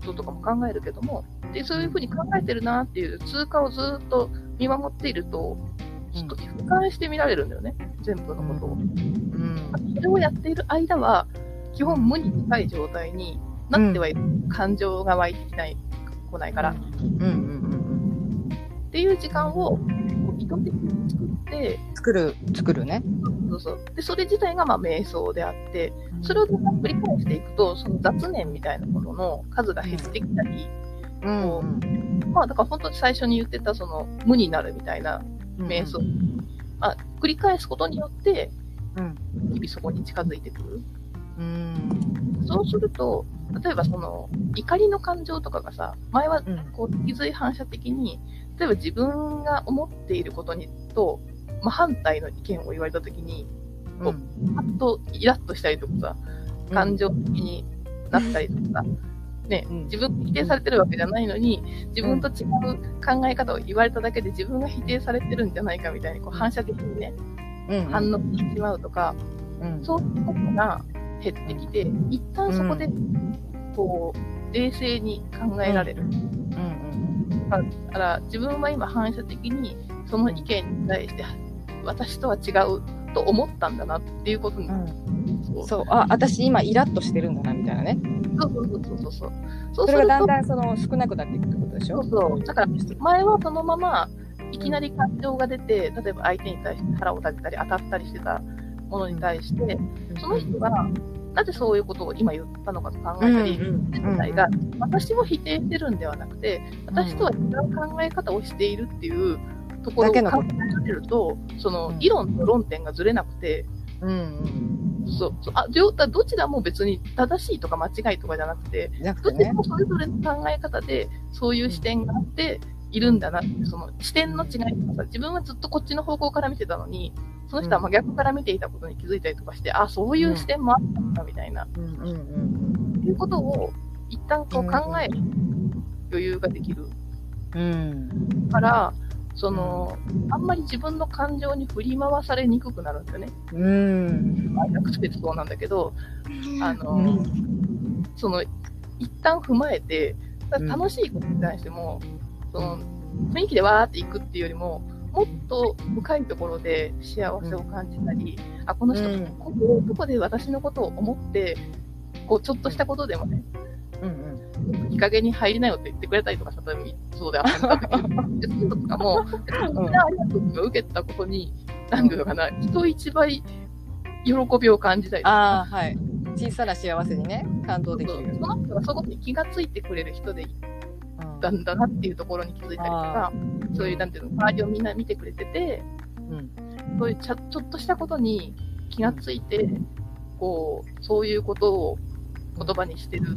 こととかも考えるけども、で、そういうふうに考えてるなっていう通過をずっと見守っていると、ちょっと俯瞰して見られるんだよね、全部のことを。うんそれをやっている間は、基本無に近い状態になってはいる。感情が湧いてきない、来ないから。うんうんっていう時間を意図的に作って、作る作るね。そうそう。で、それ自体がまあ瞑想であって、それを繰り返していくと、その雑念みたいなものの数が減ってきたり、うんまあだから本当に最初に言ってたその無になるみたいな瞑想、まあ繰り返すことによって、うん。日々そこに近づいてくる。うん。そうすると、例えばその、怒りの感情とかがさ、前はうん。こう、気づい反射的に、例えば自分が思っていることにと、まあ、反対の意見を言われたときに、こうんパッとイラッとしたりとかさ、感情的になったりとかさ、ね、うん。自分が否定されてるわけじゃないのに、自分と違う考え方を言われただけで自分が否定されてるんじゃないかみたいに、こう反射的にね、うん反応してしまうとか、うん。そういうことが減ってきて、一旦そこで、こう、冷静に考えられる。うん。だから、自分は今反射的に、その意見に対して、私とは違うと思ったんだなっていうことに、うん。そう。そう。あ私今イラッとしてるんだなみたいなね。そうそうそうそうそう。そうそれがだんだんその少なくなっていくってことでしょ？そう。そう。だから、前はそのまま、いきなり感情が出て、例えば相手に対して腹を立てたり当たったりしてたものに対して、その人が、なぜそういうことを今言ったのかと考えたり、自体が、私を否定してるんではなくて、私とは違う考え方をしているっていうところを考えられると、そのうん。議論と論点がずれなくて、うんうんそうそう。あどちらも別に正しいとか間違いとかじゃなくて、じゃなくどちらてねもそれぞれの考え方で、そういう視点があって、いるんだなって、その視点の違いとかさ、自分はずっとこっちの方向から見てたのに、その人は真逆から見ていたことに気づいたりとかして、あ、そういう視点もあったんだみたいな、うん。うんうんいうことを一旦こう考える余裕ができるうん。から、その、あんまり自分の感情に振り回されにくくなるんだよね。うん。まあ、役所そうなんだけど、あの、うん。その、一旦踏まえて、楽しいことに対しても、その、雰囲気でわーっていくっていうよりも、もっと深いところで幸せを感じたり、あ、この人、うん。こういうとこで私のことを思って、こう、ちょっとしたことでもね、うんいい加減に入りなよって言ってくれたりとか、例えば、そうであった時に、とか [LAUGHS] も、それはありがとうが受けたことに、なんていうのかな、人一倍喜びを感じたりとか、ああはい。小さな幸せにね感動できる。その人がそこに気がついてくれる人でうん。だんだなっていうところに気づいたりとか、そういう、なんていうの、周りをみんな見てくれてて、うん。そういうちゃちょっとしたことに気がついて、こう、そういうことを言葉にしてる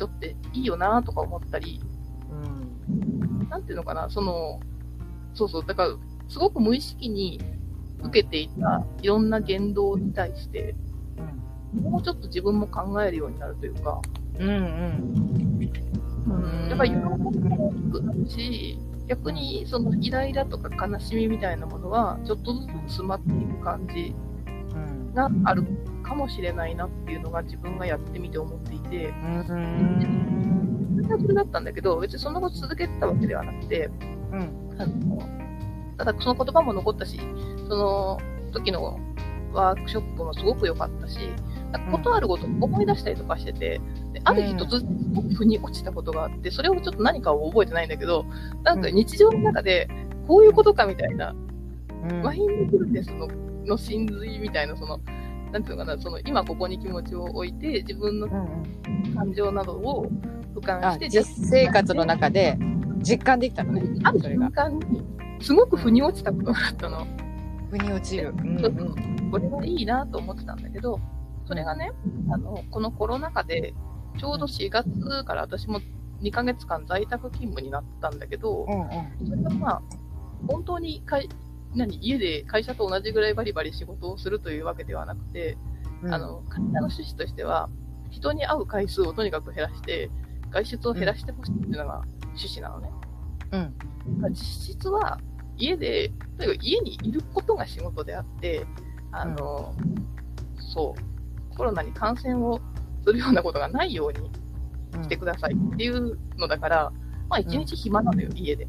人っていいよなとか思ったり、うん。なんていうのかな、その、そうそう、だから、すごく無意識に受けていたいろんな言動に対して、もうちょっと自分も考えるようになるというか、うんうん。やっぱり喜びも大きくなるし、逆にそのイライラとか悲しみみたいなものは、ちょっとずつ詰まっていく感じうん。があるかもしれないなっていうのが自分がやってみて思っていて、うんそれはそれだったんだけど、別にそんなこと続けてたわけではなくて、うん。あのただその言葉も残ったし、その時のワークショップもすごく良かったし、なんかことあるごとに思い出したりとかしてて、である日突然腑に落ちたことがあって、それをちょっと何かを覚えてないんだけど、なんか日常の中でこういうことかみたいな、うん。マインドフルネスのの真髄みたいな、その、なんていうのかな、その今ここに気持ちを置いて、自分のうん感情などを俯瞰あして、実生活の中で実感できたのねあるそれが。瞬間に、すごく腑に落ちたことがあったの。腑に落ちる。うんそうそうこれはいいなと思ってたんだけど、それがね、あの、このコロナ禍で、ちょうど4月から私も2ヶ月間在宅勤務になったんだけど、うんうん。それがまあ、本当にかい何家で会社と同じぐらいバリバリ仕事をするというわけではなくて、うんあの、会社の趣旨としては、人に会う回数をとにかく減らして、外出を減らしてほしいっていうのが趣旨なのね。うん実質は家で、とにかく家にいることが仕事であって、あの、そう、コロナに感染をするようなことがないようにうんしてくださいっていうのだから、まあ一日暇なのよ、家で。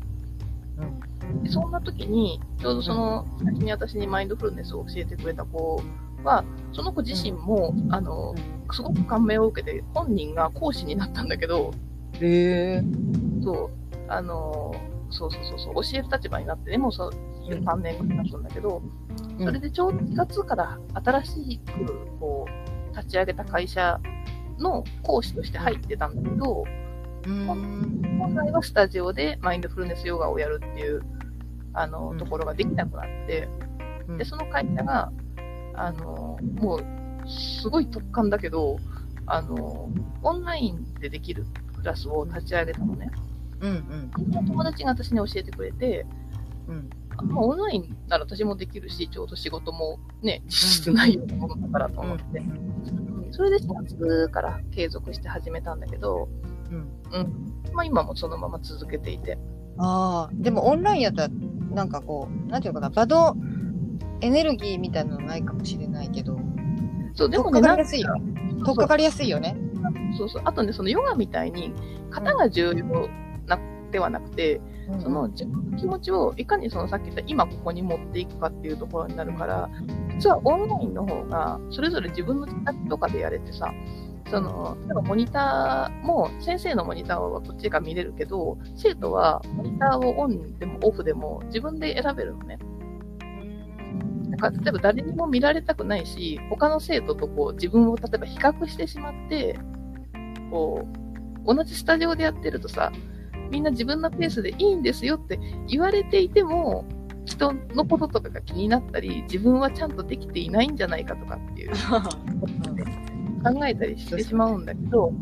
うんでそんな時に、ちょうどその、先に私にマインドフルネスを教えてくれた子は、その子自身も、あの、すごく感銘を受けて、本人が講師になったんだけど、へえ。そう、あの、そうそうそうそう、教える立場になってね、もうそう3年ぐらい経つんだけど、うん。それでちょうど4月から新しくこう立ち上げた会社の講師として入ってたんだけど、うん。本来はスタジオでマインドフルネスヨガをやるっていうあの、うんところができなくなって、で、その会社が、あの、もう、すごい突貫だけど、あの、オンラインでできるクラスを立ち上げたのね。うん友達が私に教えてくれて、うん。まあ、オンラインなら私もできるし、ちょうど仕事もね、実質ないようなものだからと思って。それで4月から継続して始めたんだけど、うん。まあ今もそのまま続けていて。ああ、でもオンラインやったら、なんかこう、なんていうのかな、場のエネルギーみたいなのないかもしれないけど、そう、ででももね、なんかかりやすいよ。かかりやすいよね。そうそう。あとね、そのヨガみたいに、型が重要な、ではなくて、その自分の気持ちをいかにそのさっき言った今ここに持っていくかっていうところになるから、実はオンラインの方が、それぞれ自分の自宅とかでやれてさ、その、例えばモニターも、先生のモニターはこっちが見れるけど、生徒はモニターをオンでもオフでも自分で選べるのね。だから例えば誰にも見られたくないし、他の生徒とこう自分を例えば比較してしまって、こう、同じスタジオでやってるとさ、みんな自分のペースでいいんですよって言われていても、人のこととかが気になったり、自分はちゃんとできていないんじゃないかとかっていう [LAUGHS] 考えたりしてしまうんだけど、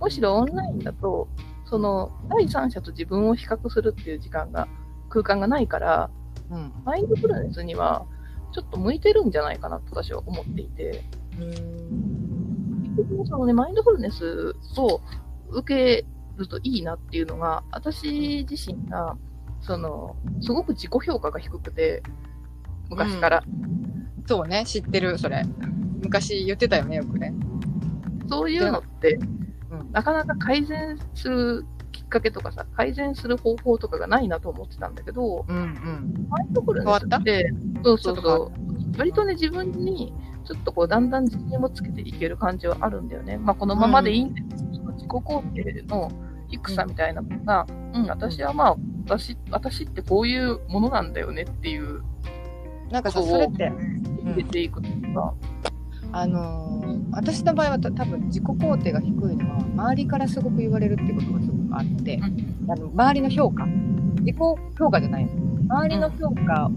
むしろオンラインだと、その第三者と自分を比較するっていう時間が、空間がないから、うん。マインドフルネスにはちょっと向いてるんじゃないかなと私は思っていて、結局そのね、マインドフルネスを受けるといいなっていうのが、私自身が、その、すごく自己評価が低くて、昔から。そうね、知ってる、それ。昔言ってたよね、よくね。そういうのって、うん。なかなか改善するきっかけとかさ、改善する方法とかがないなと思ってたんだけど、うんうん。マインドフルネスって、そうそうそう、割とね、自分に、ちょっとこう、だんだん自信をつけていける感じはあるんだよね。まあ、このままでいいんだよ。その自己肯定の低さみたいなのが、うん、私はまあ、私、私ってこういうものなんだよねっていう、なんかさ、それって、入れていくというか、あのー私の場合はた多分自己肯定が低いのは、周りからすごく言われるってことがすごくあって、あの周りの評価。自己評価じゃないの。周りの評価を、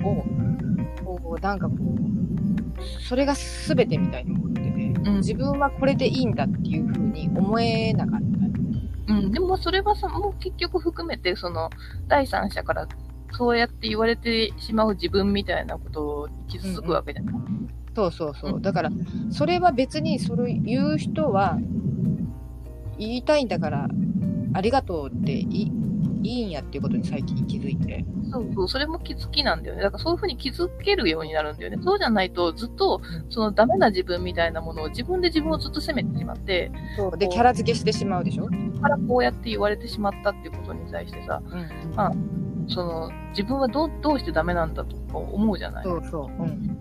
こう、なんかこう、それが全てみたいに思ってて、うん自分はこれでいいんだっていうふうに思えなかった。うん、でもそれはさ、もう結局含めて、その、第三者からそうやって言われてしまう自分みたいなことに傷つくわけじゃない。そうそうそうう。んだから、それは別に、それ言う人は、言いたいんだから、ありがとうっていいいいんやっていうことに最近気づいて。そうそう、それも気づきなんだよね。だからそういうふうに気づけるようになるんだよね。そうじゃないと、ずっと、そのダメな自分みたいなものを自分で自分をずっと責めてしまって、そうで、キャラ付けしてしまうでしょ？だからこうやって言われてしまったっていうことに対してさ、うんまあその、自分はどう、どうしてダメなんだとか思うじゃない？そうそう。うん。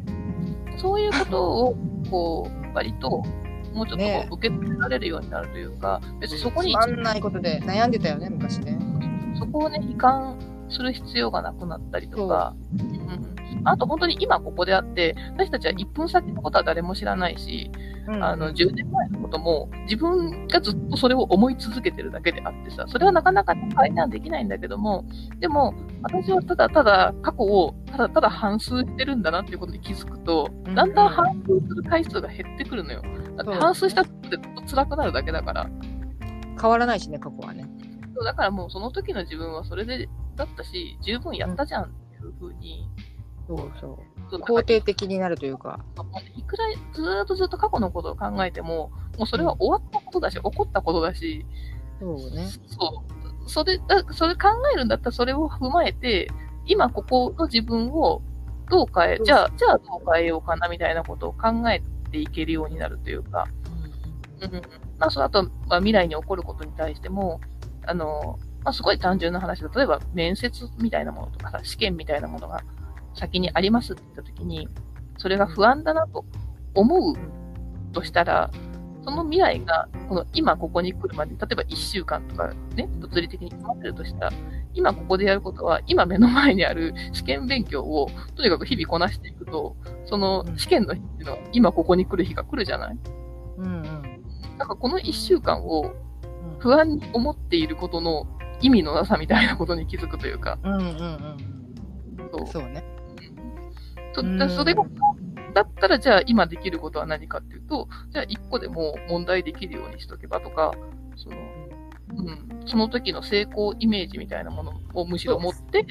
そういうことを、こう、割と、もうちょっとこね。う受け止められるようになるというか、別にそこにつ、まんないことで悩んでたよね、昔ね。そこをね、悲観する必要がなくなったりとか、うん、あと本当に今ここであって、私たちは1分先のことは誰も知らないし、うんあの、10年前のことも、自分がずっとそれを思い続けてるだけであってさ、それはなかなか改善できないんだけども、でも、私はただただ過去を、ただただ反数してるんだなっていうことに気づくとうん、だんだん反数する回数が減ってくるのよ。だって反数したってずっと辛くなるだけだから。変わらないしね、過去はね。そうだからもうその時の自分はそれで、だったし、十分やったじゃんっていうふうに、そうそう。そう肯定的になるというか。いくらずーっとずっと過去のことを考えても、もうそれは終わったことだし、起こったことだし、そうね。そう。それ、だそれ考えるんだったらそれを踏まえて、今ここの自分をどう変え、じゃあ、じゃあどう変えようかなみたいなことを考えていけるようになるというか、うん。まあ、そう、あと、まあ、未来に起こることに対しても、あの、まあ、すごい単純な話で、例えば面接みたいなものとかさ、試験みたいなものが先にありますって言ったときに、それが不安だなと思うとしたら、その未来が、この今ここに来るまで、例えば1週間とかね、物理的に決まってるとしたら、今ここでやることは、今目の前にある試験勉強を、とにかく日々こなしていくと、その試験の日っていうのは、今ここに来る日が来るじゃない？うんうん。なんかこの1週間を不安に思っていることの意味のなさみたいなことに気づくというか、うんうんうんそううん。そうね。とうん。それがだったら、じゃあ今できることは何かっていうと、じゃあ一個でも問題できるようにしとけばとか、その、うん、その時の成功イメージみたいなものをむしろ持って、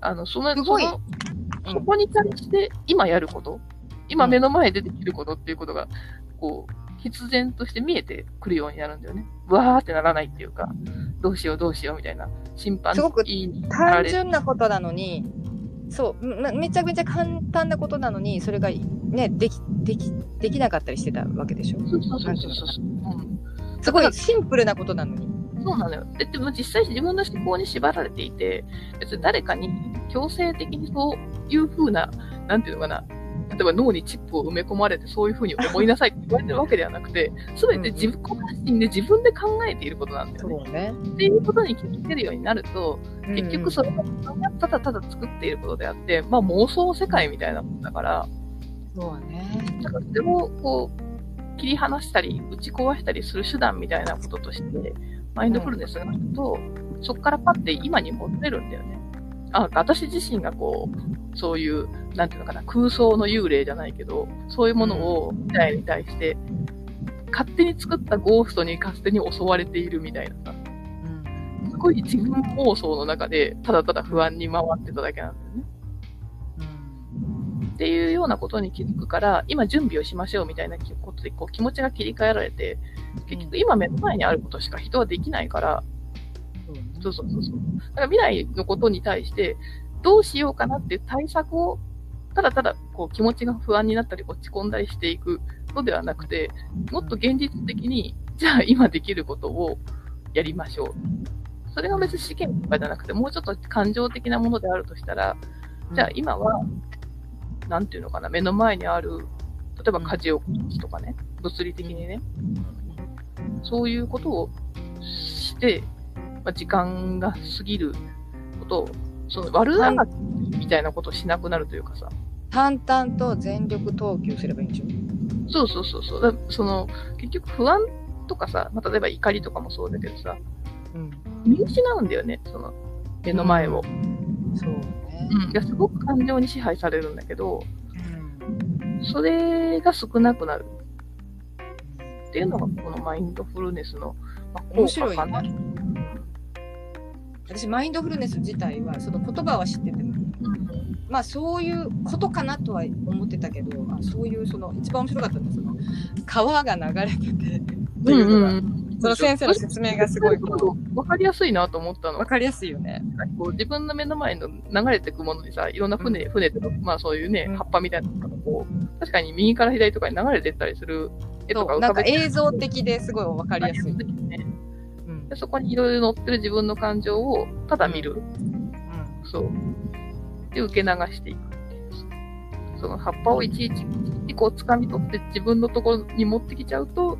あの、その、そのうんそこに対して今やること、今目の前でできることっていうことが、こう、必然として見えてくるようになるんだよね。わーってならないっていうか、どうしようどうしようみたいな、審判すごく単れ純なことなのに、そう、めめちゃめちゃ簡単なことなのに、それがね、でき、でき、できなかったりしてたわけでしょ？そうそうそうそうそう。うんすごいシンプルなことなのに。そうなのよ。で、でも実際自分の思考に縛られていて、別に誰かに強制的にそういう風な、なんていうのかな、例えば脳にチップを埋め込まれてそういう風に思いなさいって言われてるわけではなくて、すべて自分発信で自分で考えていることなんだよね。うね。っていうことに気づけるようになると、結局それ。れがただただ作っていることであって、まあ妄想世界みたいなもんだから、そうね。だからそれをこう、切り離したり、打ち壊したりする手段みたいなこととして、マインドフルネスがあると、そこからパッて今に戻れるんだよね。あ、私自身がこう、そういう、なんていうのかな、空想の幽霊じゃないけど、そういうものを未来に対して、勝手に作ったゴーストに勝手に襲われているみたいなさ、うん。すごい自分妄想の中で、ただただ不安に回ってただけなんだよね。っていうようなことに気づくから、今準備をしましょうみたいなことでこう気持ちが切り替えられて、結局今目の前にあることしか人はできないから、そうそうそうそう。だから未来のことに対して、どうしようかなっていう対策を、ただただこう気持ちが不安になったり落ち込んだりしていくのではなくて、もっと現実的に、じゃあ今できることをやりましょう。それが別に試験とかじゃなくて、もうちょっと感情的なものであるとしたら、じゃあ今は、なんていうのかな、目の前にある、例えば家事をとかね、物理的にね、そういうことをして、まあ、時間が過ぎることを、その悪あがきみたいなことをしなくなるというかさ、淡々と全力投球すればいいんでしょ？そうそうそうそう、だその、結局不安とかさ、まあ、例えば怒りとかもそうだけどさ、うん。見失うんだよね、その、目の前を。そうね。うん。いや、すごく感情に支配されるんだけど、うん。それが少なくなるっていうのが、このマインドフルネスの、まあ、効面白い果かな。ね。私、マインドフルネス自体は、その言葉は知ってても、うんまあそういうことかなとは思ってたけど、あそういうその一番面白かったのはその川が流れててっていうのが、んその先生の説明がすごいこわかりやすいなと思ったのう分。かりやすいよね。こう自分の目の前の流れていくものにさ、いろんな船、船とか、まあそういうね、うん葉っぱみたいなのがこう、確かに右から左とかに流れてったりする絵とそうなんか映像的ですごい分かりやすい。ね。うんでそこにいろいろ載ってる自分の感情をただ見る。うんそう。で、受け流していくっていう。その葉っぱをいちいち、こう掴み取って自分のところに持ってきちゃうと、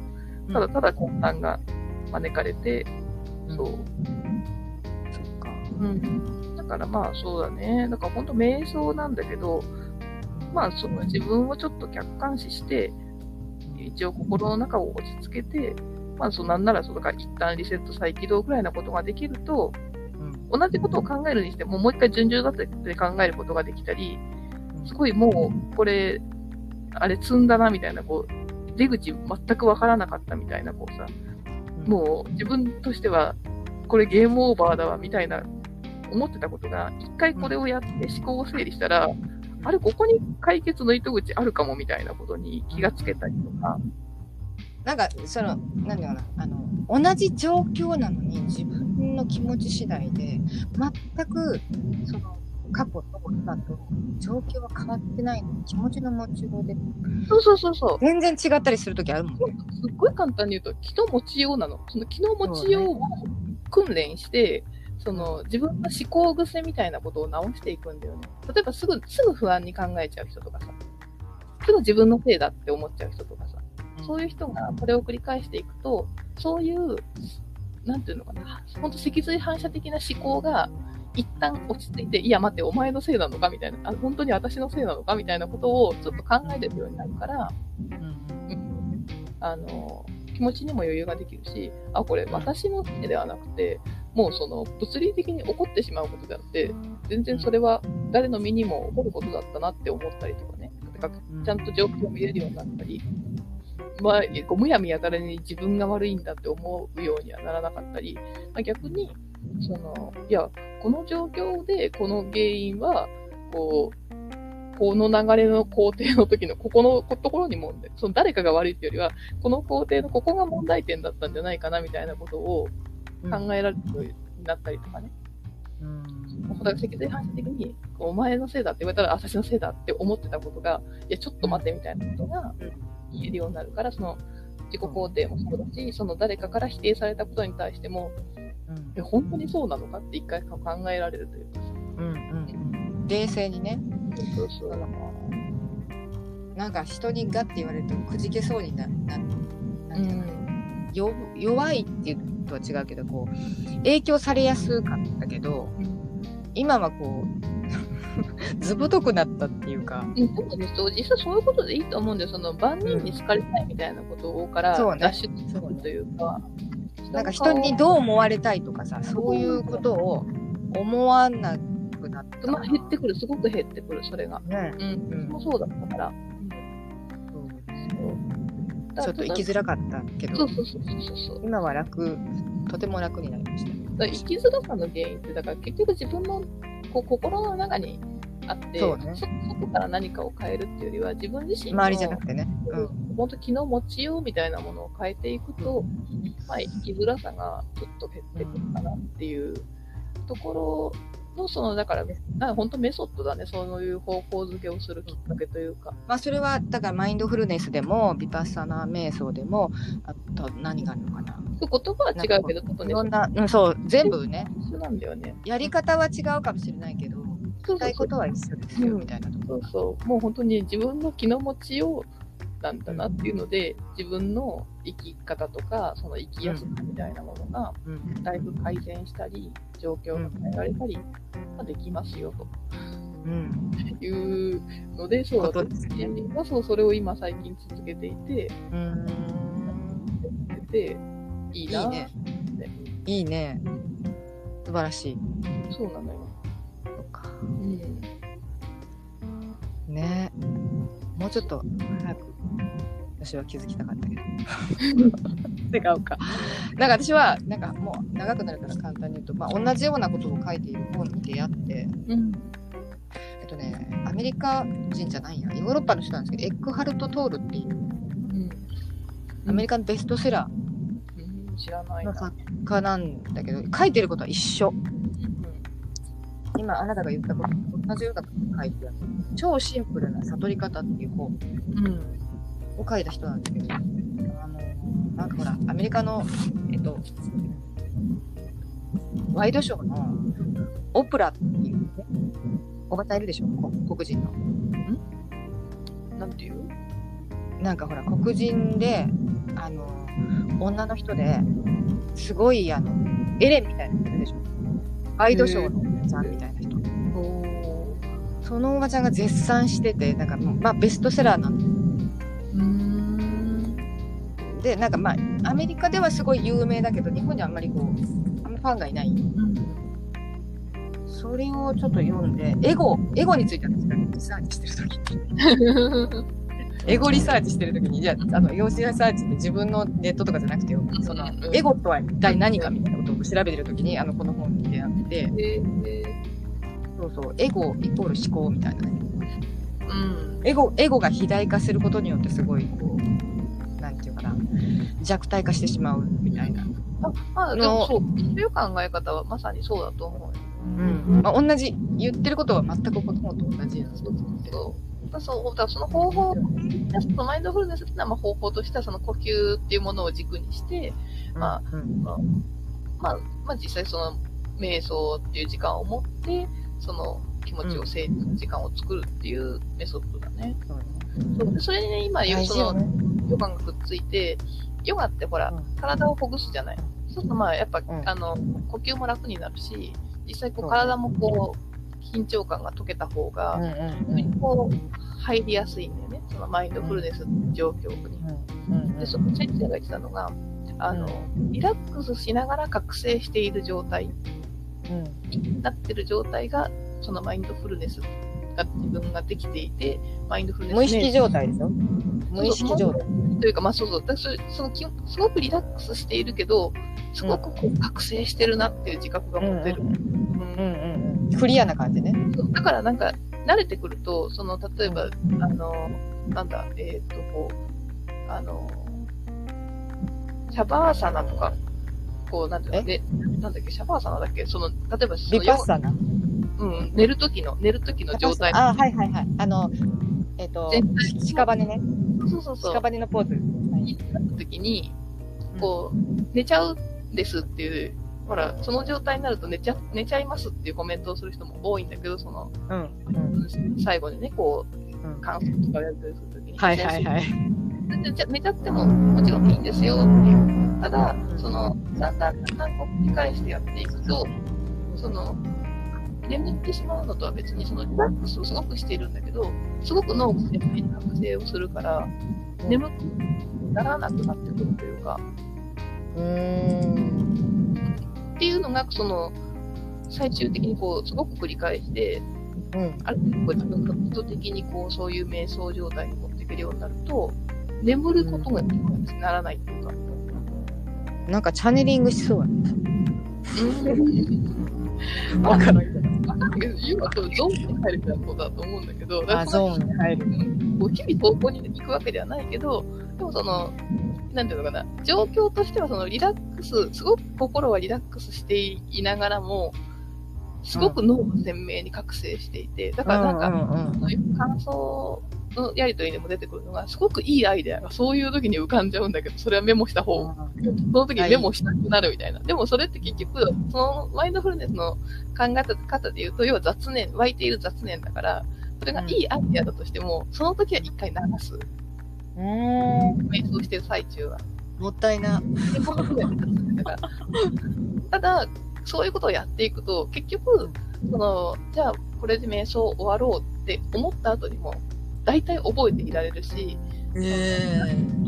ただただ混乱が招かれて、そう。そっか。うん。だからまあそうだね。だから本当瞑想なんだけど、まあその自分をちょっと客観視して、一応心の中を落ち着けて、まあそうなんならそうだから一旦リセット再起動ぐらいなことができると、うん。同じことを考えるにしても、もう一回順序立てて考えることができたり、すごいもう、これ、あれ積んだなみたいな、こう、出口全くわからなかったみたいな、こうさ、もう自分としては、これゲームオーバーだわみたいな、思ってたことが、一回これをやって思考を整理したら、あれ、ここに解決の糸口あるかもみたいなことに気がつけたりとか、なんかその何ていうのかなあの同じ状況なのに自分の気持ち次第で全くその過去と今と状況は変わってないのに気持ちの持ちようでそうそうそうそう。全然違ったりする時あるもんね。すっごい簡単に言うと、気の持ちようなの。その気の持ちようを訓練して、その自分の思考癖みたいなことを直していくんだよね。例えばすぐ、すぐ不安に考えちゃう人とかさ、すぐ自分のせいだって思っちゃう人とかさ、そういう人がこれを繰り返していくと、そういう、なんていうのかな、ほんと脊髄反射的な思考が、一旦落ち着いて、いや待って、お前のせいなのかみたいな、あ本当に私のせいなのかみたいなことをちょっと考えれるようになるから、うんあの、気持ちにも余裕ができるし、あ、これ私のせいではなくて、もうその物理的に起こってしまうことであって、全然それは誰の身にも起こることだったなって思ったりとかね。かちゃんと状況を見れるようになったり、まあ、こうむやみやたらに自分が悪いんだって思うようにはならなかったり、まあ、逆に、その、いや、この状況でこの原因は、こう、この流れの工程の時のここのところに問題、その誰かが悪いっていうよりは、この工程のここが問題点だったんじゃないかなみたいなことを考えられるようになったりとかね。うん。だから脊髄反射的に、お前のせいだって言われたら、あ私のせいだって思ってたことが、いや、ちょっと待ってみたいなことが言えるようになるから、その、自己肯定もそうだし、その誰かから否定されたことに対しても、うん。え、本当にそうなのかって一回考えられるというかさ。うんうん冷静にね。そうそうなんか人にガッて言われるとくじけそうになななんていうの？かなよ弱いっていうとは違うけどこう影響されやすかったけど今はこうずぶとくなったっていうか。うん、そうです？と実際そういうことでいいと思うんだよ。その万人に好かれたいみたいなことからそうね。脱出するというか。なんか人にどう思われたいとかさそう。いうことを思わなくなった。まあ、減ってくる、すごく減ってくる、それが。ね。うん。うん。私もそうだったから。ちょっと生きづらかったけど。そうそうそうそうそう。今は楽。とても楽になりました生きづらさの原因って、だから結局自分のこう心の中にあって、そうね。そ外から何かを変えるっていうよりは、自分自身の周りじゃなくてね。うん。本当気の持ちようみたいなものを変えていくと、まあ、生きづらさがちょっと減ってくるかなっていうところの、その、だから、な本当メソッドだね、そういう方向づけをするきっかけというか。まあそれはだからマインドフルネスでもビパッサナ瞑想でもあと何があるのかな言葉は違うけど、ちょっとね、いろんな、うん、そう全部ね一緒なんだよね。やり方は違うかもしれないけどそうしたいことは一緒ですようんみたいなとこそうそう。もう本当に自分の気の持ちようなんだなっていうので、自分の生き方とか、その生きやすさみたいなものが、うんだいぶ改善したり、状況が変えられたり、まあできますよと。うんいうので、そう私はそうそれを今最近続けていて、うんでいいな。いいねいいね素晴らしいそうなのよ。そうかうん。ねもうちょっと早く私は気づきたかったけど。[LAUGHS] 違うか。なんか私はなんかもう長くなるから簡単に言うと、まあ、同じようなことを書いている本に出会ってうん。えっとねアメリカ人じゃないや。ヨーロッパの人なんですけどエックハルト・トールっていううん。アメリカのベストセラうん。知らないな。ーの作家なんだけど書いてることは一緒。今あなたが言ったことと同じようなことを書いてある。超シンプルな悟り方っていう本。うん。うん。を書いた人なんですけど、あの、なんかほら、アメリカの、えっと、ワイドショーのオプラっていうね、おばちゃんいるでしょ？こ黒人の。なんていう？なんかほら、黒人で、あの、女の人で、すごい、あの、エレンみたいな人いるでしょ？ワイドショーのおばちゃんみたいな人。おそのおばちゃんが絶賛してて、なんかもう、まあ、ベストセラーなんうん。で、なんかまあ、アメリカではすごい有名だけど、日本にはあんまりこう、あんまファンがいない。それをちょっと読んで、エゴ、エゴについて私がリサーチしてるときに、エゴリサーチしてるときに、いや、あの、用紙リサーチって自分のネットとかじゃなくてよ、その、エゴとは一体何かみたいなことを調べてるときに、あの、この本に出会って、えーそうそう、エゴイコール思考みたいなね。うん。エゴ、エゴが肥大化することによってすごい、こう、弱体化してしまうみたいな。あ、まあ、でもそう、そういう考え方はまさにそうだと思うよ。うん。まあ、同じ、言ってることは全くこの本と同じなんですそうそうそう。だそう、だからその方法、そのマインドフルネスっていうのはまあ方法としてはその呼吸っていうものを軸にして、まあ、うん。まあ、まあ、まあ実際その瞑想っていう時間を持って、その気持ちを整理する時間を作るっていうメソッドだね。そうねそうでそれにね、今、よね。ヨガがくっついて、ヨガってほら、うん。体をほぐすじゃない。そうするとまあ、やっぱ、ん。あの、呼吸も楽になるし、実際こう体もこう、緊張感が解けた方が、うんこう、入りやすいんだよね。そのマインドフルネス状況に。で、その先生が言ってたのが、あの、リラックスしながら覚醒している状態。うん。になってる状態が、そのマインドフルネスが自分ができていて、マインドフルネス無意識状態でしょ？無意識状態。というか、まあそうそう、だからそそのきすごくリラックスしているけど、すごくこう覚醒してるなっていう自覚が持てる。うんうんうん。クリアな感じね。だからなんか、慣れてくると、その、例えば、あの、なんだ、えっ、と、こう、あの、シャバーサナとか、こう、なんていうの、ね、なんだっけ、シャバーサナだっけ？その、例えばそのビパッサナ？うん、寝る時の、寝る時の状態。あ、はいはいはい。あの、えっ、と全体、屍ね。そうそうそう。屍のポーズ。時に、こう、寝ちゃうんですっていう、ほら、その状態になると寝ちゃ、寝ちゃいますっていうコメントをする人も多いんだけど、その、うん。うん。最後にね、こう、うん感想とかやったりするときに。はいはいはい。寝ちゃ寝ちゃってももちろんいいんですよっていう。ただ、その、だんだんだんだん繰り返してやっていくと、その、眠ってしまうのとは別に、そのリラックスをすごくしているんだけど、すごく脳がやっぱり覚醒をするから、眠くならなくなってくるというか、うーん。っていうのが、その、最終的にこう、すごく繰り返して、うん。ある程度こう意図的にこう、そういう瞑想状態に持っていけるようになると、眠ることがならないっていうか、なんかチャネリングしそうやね。うん。わからんけど。わかんないけど、言うは多分ゾーンに入るみたいなことだと思うんだけど、あ、ゾーンに入る。ン。こう日々投稿に行くわけではないけど、でもその、なんていうのかな、状況としてはそのリラックス、すごく心はリラックスしていながらも、すごく脳が鮮明に覚醒していて、だからなんか、そういう感想のやりとりでも出てくるのが、すごくいいアイデアがそういう時に浮かんじゃうんだけど、それはメモした方うんその時にメモしたくなるみたいな。でもそれって結局、そのマインドフルネスの考え方で言うと、要は雑念、湧いている雑念だから、それがいいアイデアだとしても、その時は一回流す。うーん。瞑想してる最中は。もったいな。ただ、そういうことをやっていくと、結局、その、じゃあ、これで瞑想終わろうって思った後にも、大体覚えていられるし、ええ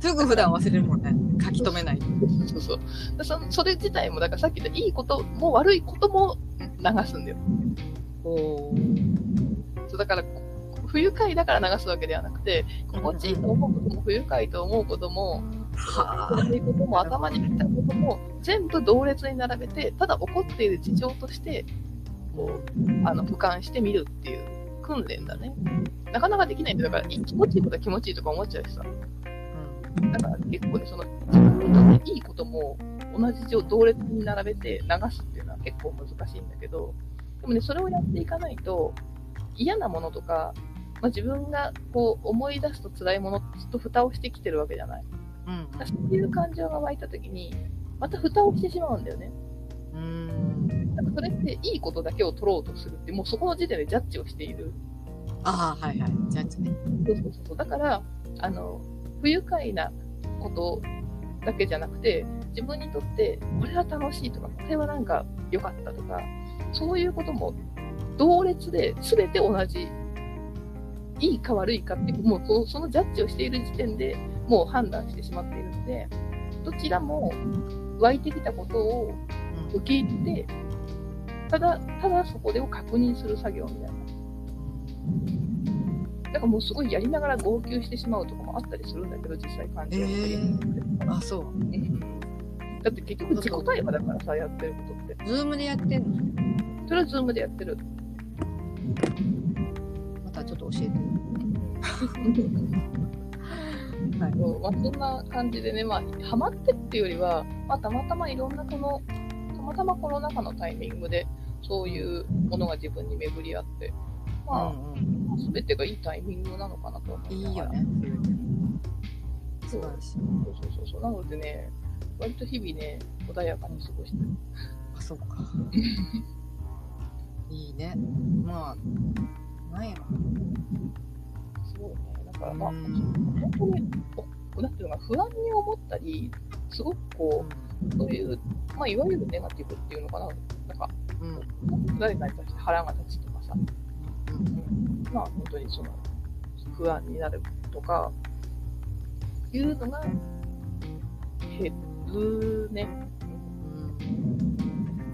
すぐ普段忘れるもんね。書き留めない。そうそう。でそそれ自体も、だからさっき言ったいいことも悪いことも流すんだよ。おそうだから、不愉快だから流すわけではなくて、心地いいと思うことも不愉快と思うことも、はそういうことも頭に来たことも全部同列に並べて、ただ起こっている事情として、こう、あの、俯瞰してみるっていう訓練だね。なかなかできないんだよだから、い気持ちいいことは気持ちいいとか思っちゃうしさ。だから結構ね、その、自分にとっていいことも同じ状同列に並べて流すっていうのは結構難しいんだけど、でもね、それをやっていかないと、嫌なものとか、まあ、自分がこう思い出すと辛いものと蓋をしてきてるわけじゃない。うんそういう感情が湧いたときに、また蓋をしてしまうんだよね。うん。うん。だからそれっていいことだけを取ろうとするって、もうそこの時点でジャッジをしている。ああ、はいはい。ジャッジね。そうそうそう。だから、あの、不愉快なことだけじゃなくて、自分にとって、これは楽しいとか、これはなんか良かったとか、そういうことも同列で全て同じ、いいか悪いかっていう、もうそのそのジャッジをしている時点でもう判断してしまっているので、どちらも湧いてきたことを受け入れて、ただ、ただそこでを確認する作業みたいな。だからもうすごいやりながら号泣してしまうとかもあったりするんだけど、実際感じえが。えあ、そう。うんだって結局自己対話だからさ、やってることって。 Zoom でやってんの？それは Zoom でやってる。またちょっと教えて。[LAUGHS] はい。まあ、そんな感じでね、まあ、ハマってっていうよりは、まあ、たまたまいろんなこの、たまたまコロナ禍のタイミングで、そういうものが自分に巡り合って、まうんあ、すべてがいいタイミングなのかなと思うん。いないがら。いよね。そうそうそうそう。なのでね、割と日々ね、穏やかに過ごしてる。あ、そうか。[LAUGHS] いいね。まあ、なんやろ。すごいね。だからまあ、うん本当に、おなんていうのかな、不安に思ったり、すごくこう、そういう、まあ、いわゆるネガティブっていうのかな、なんか、うん。誰かに対して腹が立つとかさ、うん。まあ、本当にその、不安になるとか、いうのが減るね。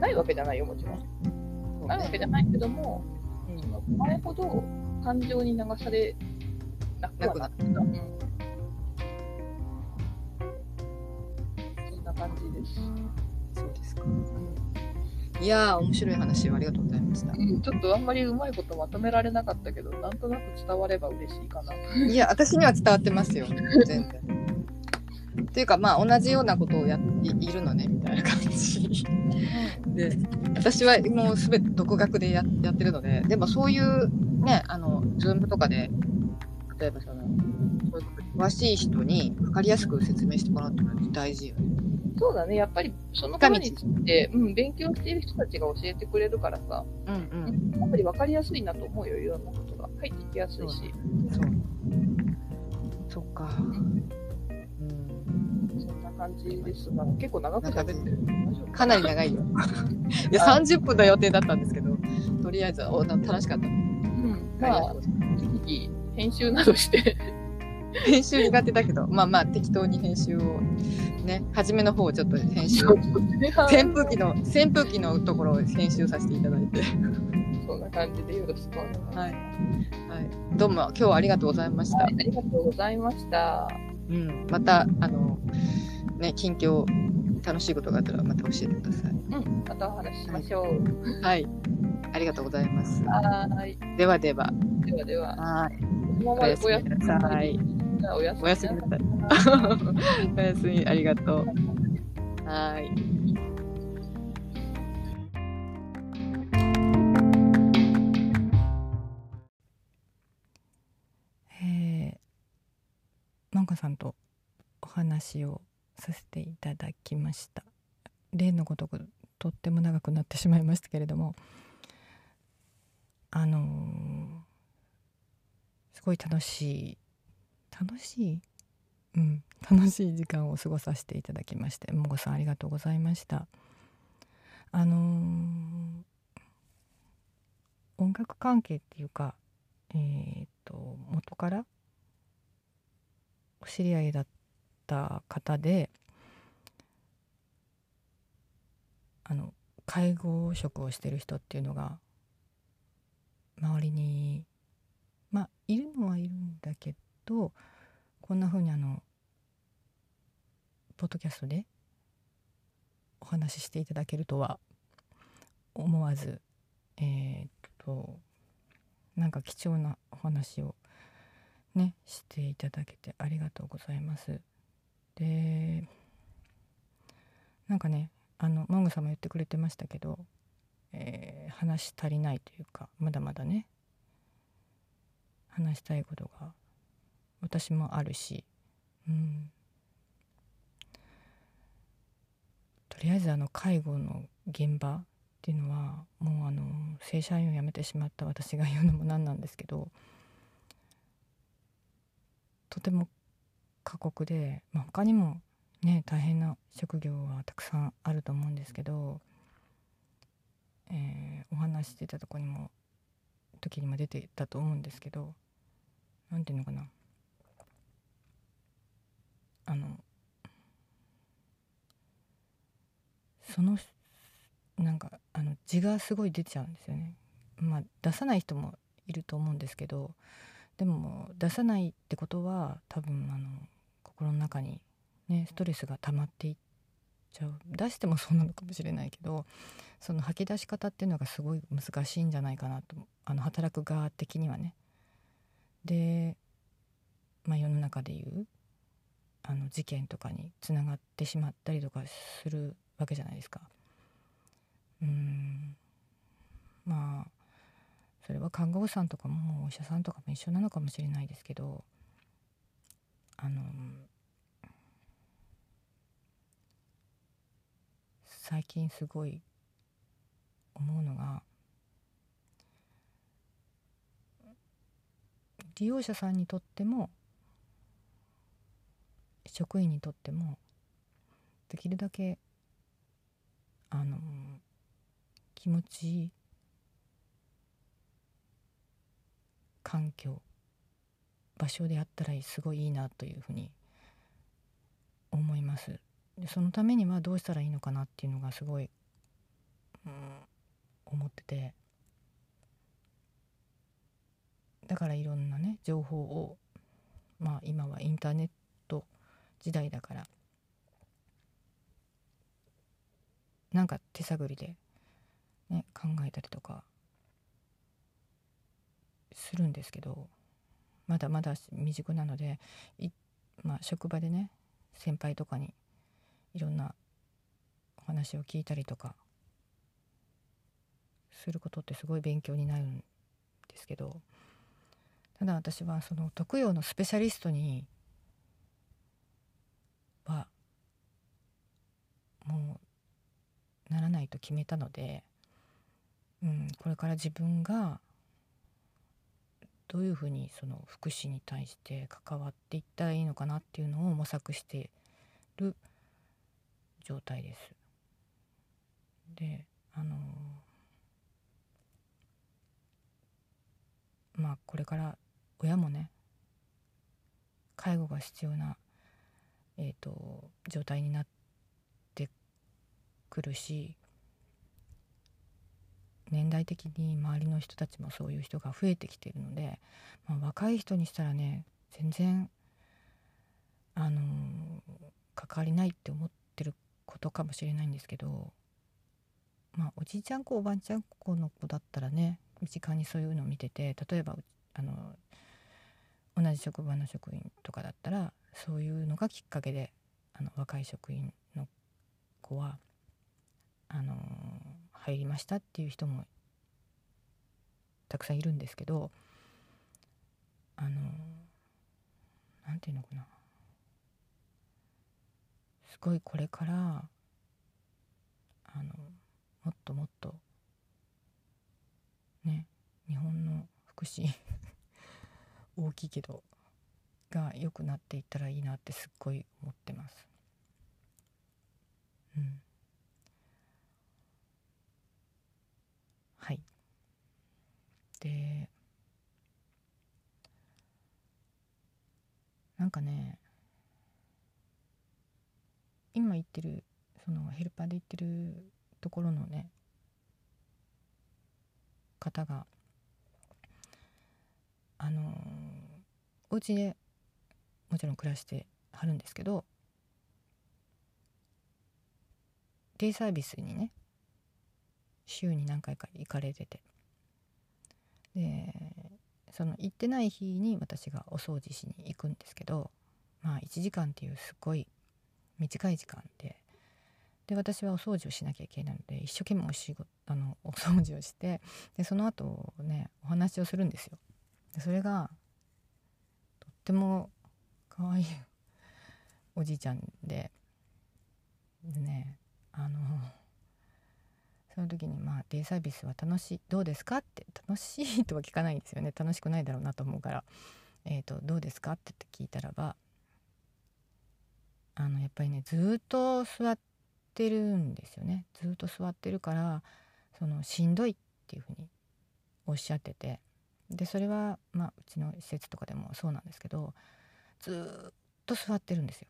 ないわけじゃないよ、もちろん。ないわけじゃないけども、うん。前ほど感情に流されなくはなった。うん感じです。そうですか。いやー面白い話をありがとうございました。うん、ちょっとあんまりうまいことまとめられなかったけど、なんとなく伝われば嬉しいかな。いや私には伝わってますよ全然。っていうかまあ同じようなことをやいいるのねみたいな感じで私はもうすべて独学でややってるのででもそういうねあのズームとかで例えばそのそういうことに詳しい人に分かりやすく説明してもらうっていうのは大事よね。そうだね、やっぱりそのことについて、うん、勉強している人たちが教えてくれるからさ、うんうんやっぱり分かりやすいなと思うよ、いろんなことが。入ってきやすいし。そう。そっか。うん。そんな感じですが、結構長く喋ってる。かなり長いよ。[LAUGHS] いや、30分の予定だったんですけど、とりあえず、おな楽しかった。うん。まあ適宜編集などして、編集苦手だけど、まあまあ、適当に編集を、ね、初めの方ちょっと編集を、扇風機の、扇風機のところを編集させていただいて。そんな感じでよろしくお願いします。はい。はい。どうも、今日はありがとうございました。はい、ありがとうございました。うん。また、あの、ね、近況、楽しいことがあったらまた教えてください。うん、またお話ししましょう。はい。ありがとうございます。はーい。ではでは。ではでは、はい。このままでおやすみなさい。おやすみおやすみなさい。おやすみ、ありがとう。はい。えー、マンカさんとお話をさせていただきました例のごとくとっても長くなってしまいましたけれどもあのーすごい楽しい楽しい。うん。楽しい時間を過ごさせていただきましてもごさんありがとうございました。あのー音楽関係っていうかえー、と元からお知り合いだった方であの介護職をしてる人っていうのが周りにまあいるのはいるんだけどこんな風にあのポッドキャストでお話ししていただけるとは思わずえーっとなんか貴重なお話をねしていただけてありがとうございます。でなんかねあのモングさんも言ってくれてましたけど、えー話足りないというかまだまだね話したいことが私もあるし、うん、とりあえずあの介護の現場っていうのはもうあの正社員を辞めてしまった私が言うのもなんなんですけどとても過酷で、まあ、他にもね大変な職業はたくさんあると思うんですけど、えーお話してたとこにも時にも出てたと思うんですけどなんていうのかな。あのそのなんかあの字がすごい出ちゃうんですよね。まあ出さない人もいると思うんですけどでも出さないってことは多分あの心の中にねストレスが溜まっていっちゃう出してもそうなのかもしれないけどその吐き出し方っていうのがすごい難しいんじゃないかなとあの働く側的にはね。で、まあ、世の中でいうあの事件とかにつながってしまったりとかするわけじゃないですか。うんまあそれは看護婦さんとかもお医者さんとかも一緒なのかもしれないですけどあの最近すごい思うのが利用者さんにとっても職員にとってもできるだけあの気持ちいい環境場所であったらすごいいいなというふうに思います。でそのためにはどうしたらいいのかなっていうのがすごい、うん、思ってて。だからいろんなね情報をまあ今はインターネット時代だから。なんか手探りで、ね、考えたりとかするんですけどまだまだ未熟なのでまあ、職場でね先輩とかにいろんなお話を聞いたりとかすることってすごい勉強になるんですけどただ私はその特養のスペシャリストにはもうならないと決めたので、うん、これから自分がどういうふうにその福祉に対して関わっていったらいいのかなっていうのを模索してる状態です。であのまあこれから親もね介護が必要な、えーと、状態になってくるし年代的に周りの人たちもそういう人が増えてきているので、まあ、若い人にしたらね全然あの関わりないって思ってることかもしれないんですけどまあおじいちゃん子おばあちゃん子の子だったらね身近にそういうのを見てて例えばあの同じ職場の職員とかだったらそういうのがきっかけであの若い職員の子はあの入りましたっていう人もたくさんいるんですけどあの何て言うのかな。すごいこれからあのもっともっとね日本の福祉 [LAUGHS] 大きいけどが良くなっていったらいいなってすっごい思ってます。うんはいでなんかね今言ってるそのヘルパーで言ってるところのね方があのお家でもちろん暮らしてはるんですけどデイサービスにね週に何回か行かれててでその行ってない日に私がお掃除しに行くんですけどまあ1時間っていうすごい短い時間でで私はお掃除をしなきゃいけないので一生懸命お仕事あのお掃除をしてでその後ねお話をするんですよ。それがとっても可愛いおじいちゃんででねあのその時にまあデイサービスは楽しいどうですか？って楽しいとは聞かないんですよね。楽しくないだろうなと思うから「えーと、どうですか?」って聞いたらばあのやっぱりねずっと座ってるんですよね。ずっと座ってるからそのしんどいっていうふうにおっしゃってて。でそれはまあうちの施設とかでもそうなんですけどずっと座ってるんですよ。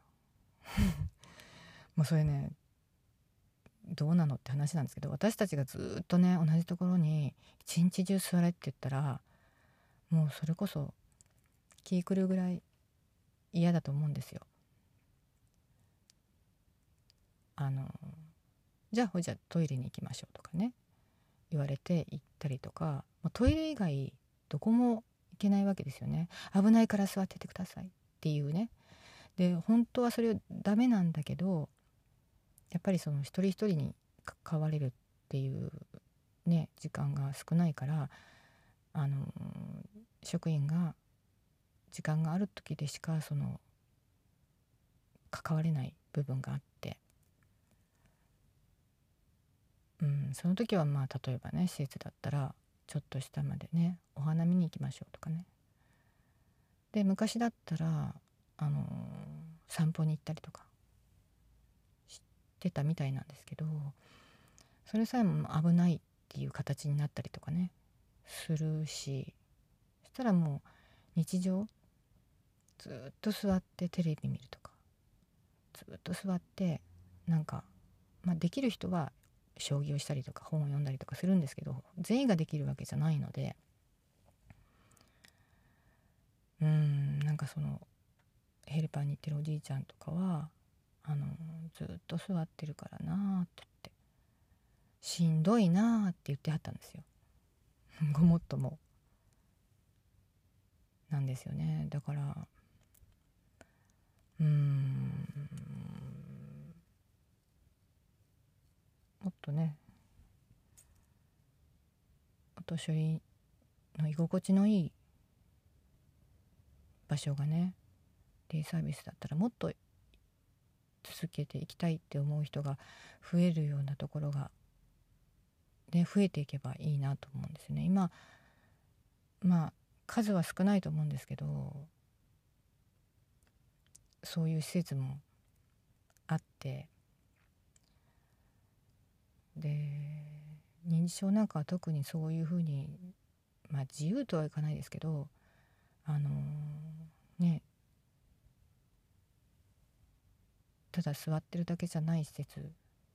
[LAUGHS] もうそれねどうなのって話なんですけど私たちがずっとね同じところに一日中座れって言ったらもうそれこそ気狂うぐらい嫌だと思うんですよ。あのじゃあほじゃあトイレに行きましょうとかね言われて行ったりとかトイレ以外どこも行けないわけですよね危ないから座っててくださいっていうね。で本当はそれダメなんだけどやっぱりその一人一人に関われるっていうね時間が少ないからあの職員が時間がある時でしかその関われない部分があって、うん、その時はまあ例えばね施設だったらちょっと下までねお花見に行きましょうとかね。で昔だったらあの散歩に行ったりとかってたみたいなんですけどそれさえも危ないっていう形になったりとかねするしそしたらもう日常ずっと座ってテレビ見るとかずっと座ってなんか、まあ、できる人は将棋をしたりとか本を読んだりとかするんですけど全員ができるわけじゃないのでうんなんかそのヘルパーに行ってるおじいちゃんとかはあのずっと座ってるからなって言ってしんどいなって言ってはったんですよ。[LAUGHS] ごもっとも。なんですよね。だからうんもっとねお年寄りの居心地のいい場所がねデイサービスだったらもっと続けていきたいって思う人が増えるようなところが、ね、増えていけばいいなと思うんですね。今まあ数は少ないと思うんですけどそういう施設もあってで認知症なんかは特にそういうふうにまあ自由とはいかないですけどあのね。ただ座ってるだけじゃない施設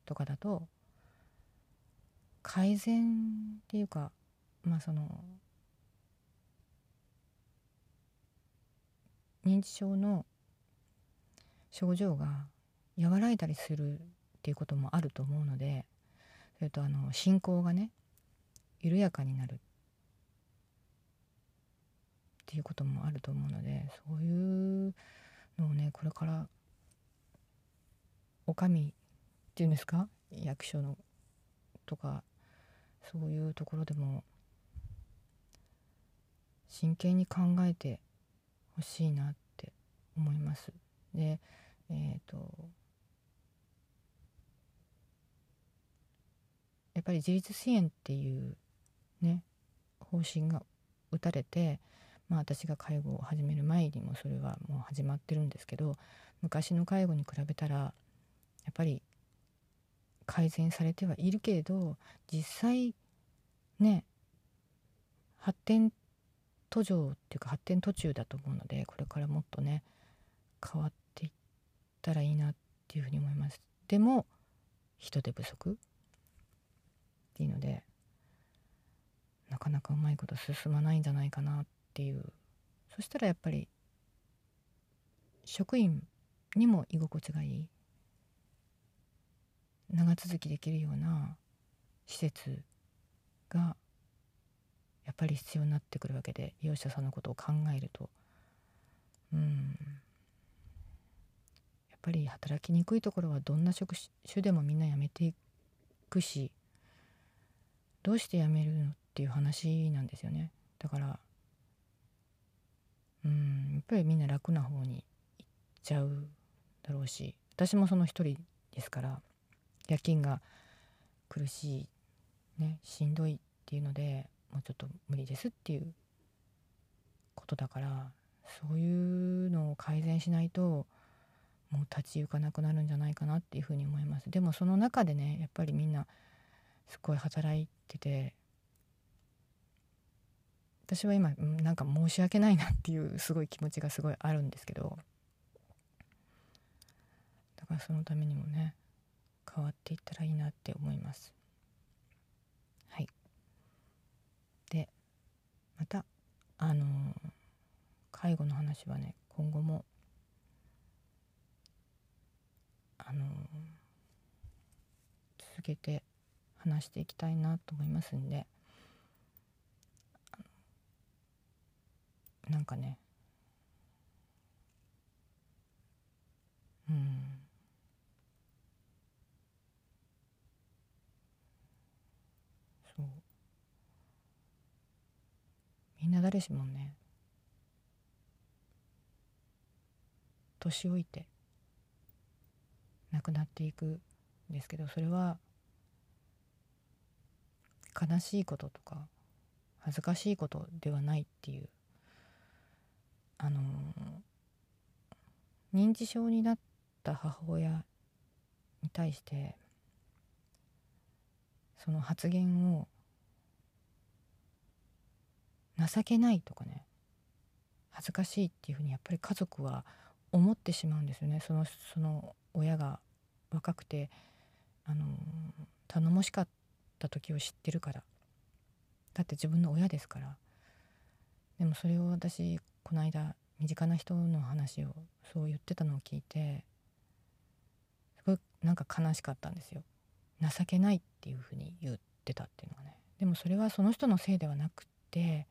とかだと改善っていうかまあその認知症の症状が和らいだりするっていうこともあると思うのでそれとあの進行がね緩やかになる。っていうこともあると思うのでそういうのをねこれからお上っていうんですか？役所のとかそういうところでも真剣に考えてほしいなって思います。でえっ、ー、とやっぱり自立支援っていうね方針が打たれてまあ私が介護を始める前にもそれはもう始まってるんですけど昔の介護に比べたらやっぱり改善されてはいるけれど実際ね発展途上っていうか発展途中だと思うのでこれからもっとね変わっていったらいいなっていうふうに思います。でも人手不足っていうのでなかなかうまいこと進まないんじゃないかなってていう。そしたらやっぱり職員にも居心地がいい。長続きできるような施設がやっぱり必要になってくるわけで利用者さんのことを考えると。うん。やっぱり働きにくいところはどんな職種でもみんな辞めていくしどうして辞めるのっていう話なんですよね。だからうん。やっぱりみんな楽な方に行っちゃうだろうし私もその一人ですから夜勤が苦しい、ね、しんどいっていうのでもうちょっと無理ですっていうことだからそういうのを改善しないともう立ち行かなくなるんじゃないかなっていうふうに思います。でもその中でねやっぱりみんなすごい働いてて私は今なんか申し訳ないなっていうすごい気持ちがすごいあるんですけど。だからそのためにもね変わっていったらいいなって思います。はい、でまたあの介護の話はね今後もあの続けて話していきたいなと思いますんで。なんかね。うん。そう。みんな誰しもね年老いて亡くなっていくんですけどそれは悲しいこととか恥ずかしいことではないっていうあの認知症になった母親に対してその発言を情けないとかね恥ずかしいっていうふうにやっぱり家族は思ってしまうんですよね。そのその親が若くてあの頼もしかった時を知ってるから。だって自分の親ですから。でもそれを私この間身近な人の話をそう言ってたのを聞いてすごいなんか悲しかったんですよ。情けないっていうふうに言ってたっていうのはね。でもそれはその人のせいではなくて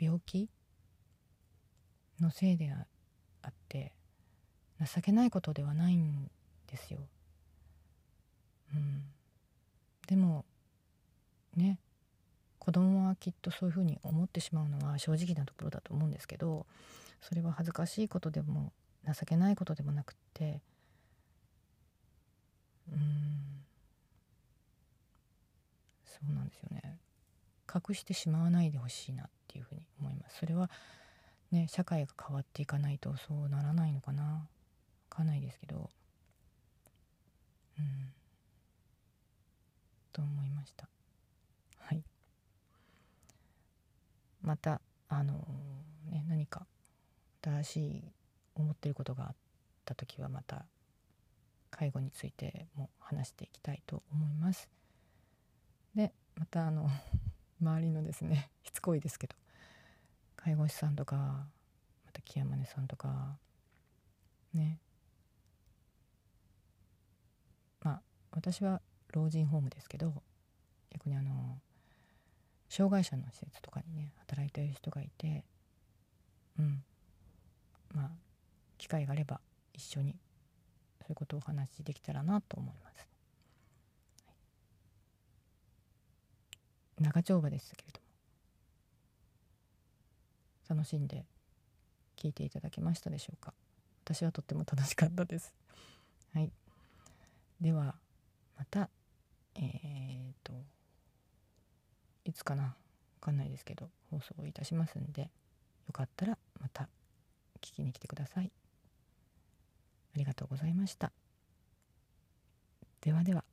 病気のせいであって情けないことではないんですよ。うん、でもね子供はきっとそういうふうに思ってしまうのは正直なところだと思うんですけどそれは恥ずかしいことでも情けないことでもなくってうんそうなんですよね。隠してしまわないでほしいなっていうふうに思います。それはね社会が変わっていかないとそうならないのかな。分かんないですけどうん。と思いました。はい。またあのね何か新しい思ってることがあった時はまた介護についても話していきたいと思います。でまたあの [LAUGHS] 周りのですね [LAUGHS] しつこいですけど介護士さんとかまた木山根さんとかね。まあ私は老人ホームですけど逆にあの障害者の施設とかにね働いてる人がいてうん。まあ機会があれば一緒にそういうことをお話しできたらなと思います。長丁場ですけれども。楽しんで聞いていただけましたでしょうか。私はとっても楽しかったです。はい。ではまたえー、っといつかな分かんないですけど放送いたしますんでよかったらまた聞きに来てください。ありがとうございました。ではでは。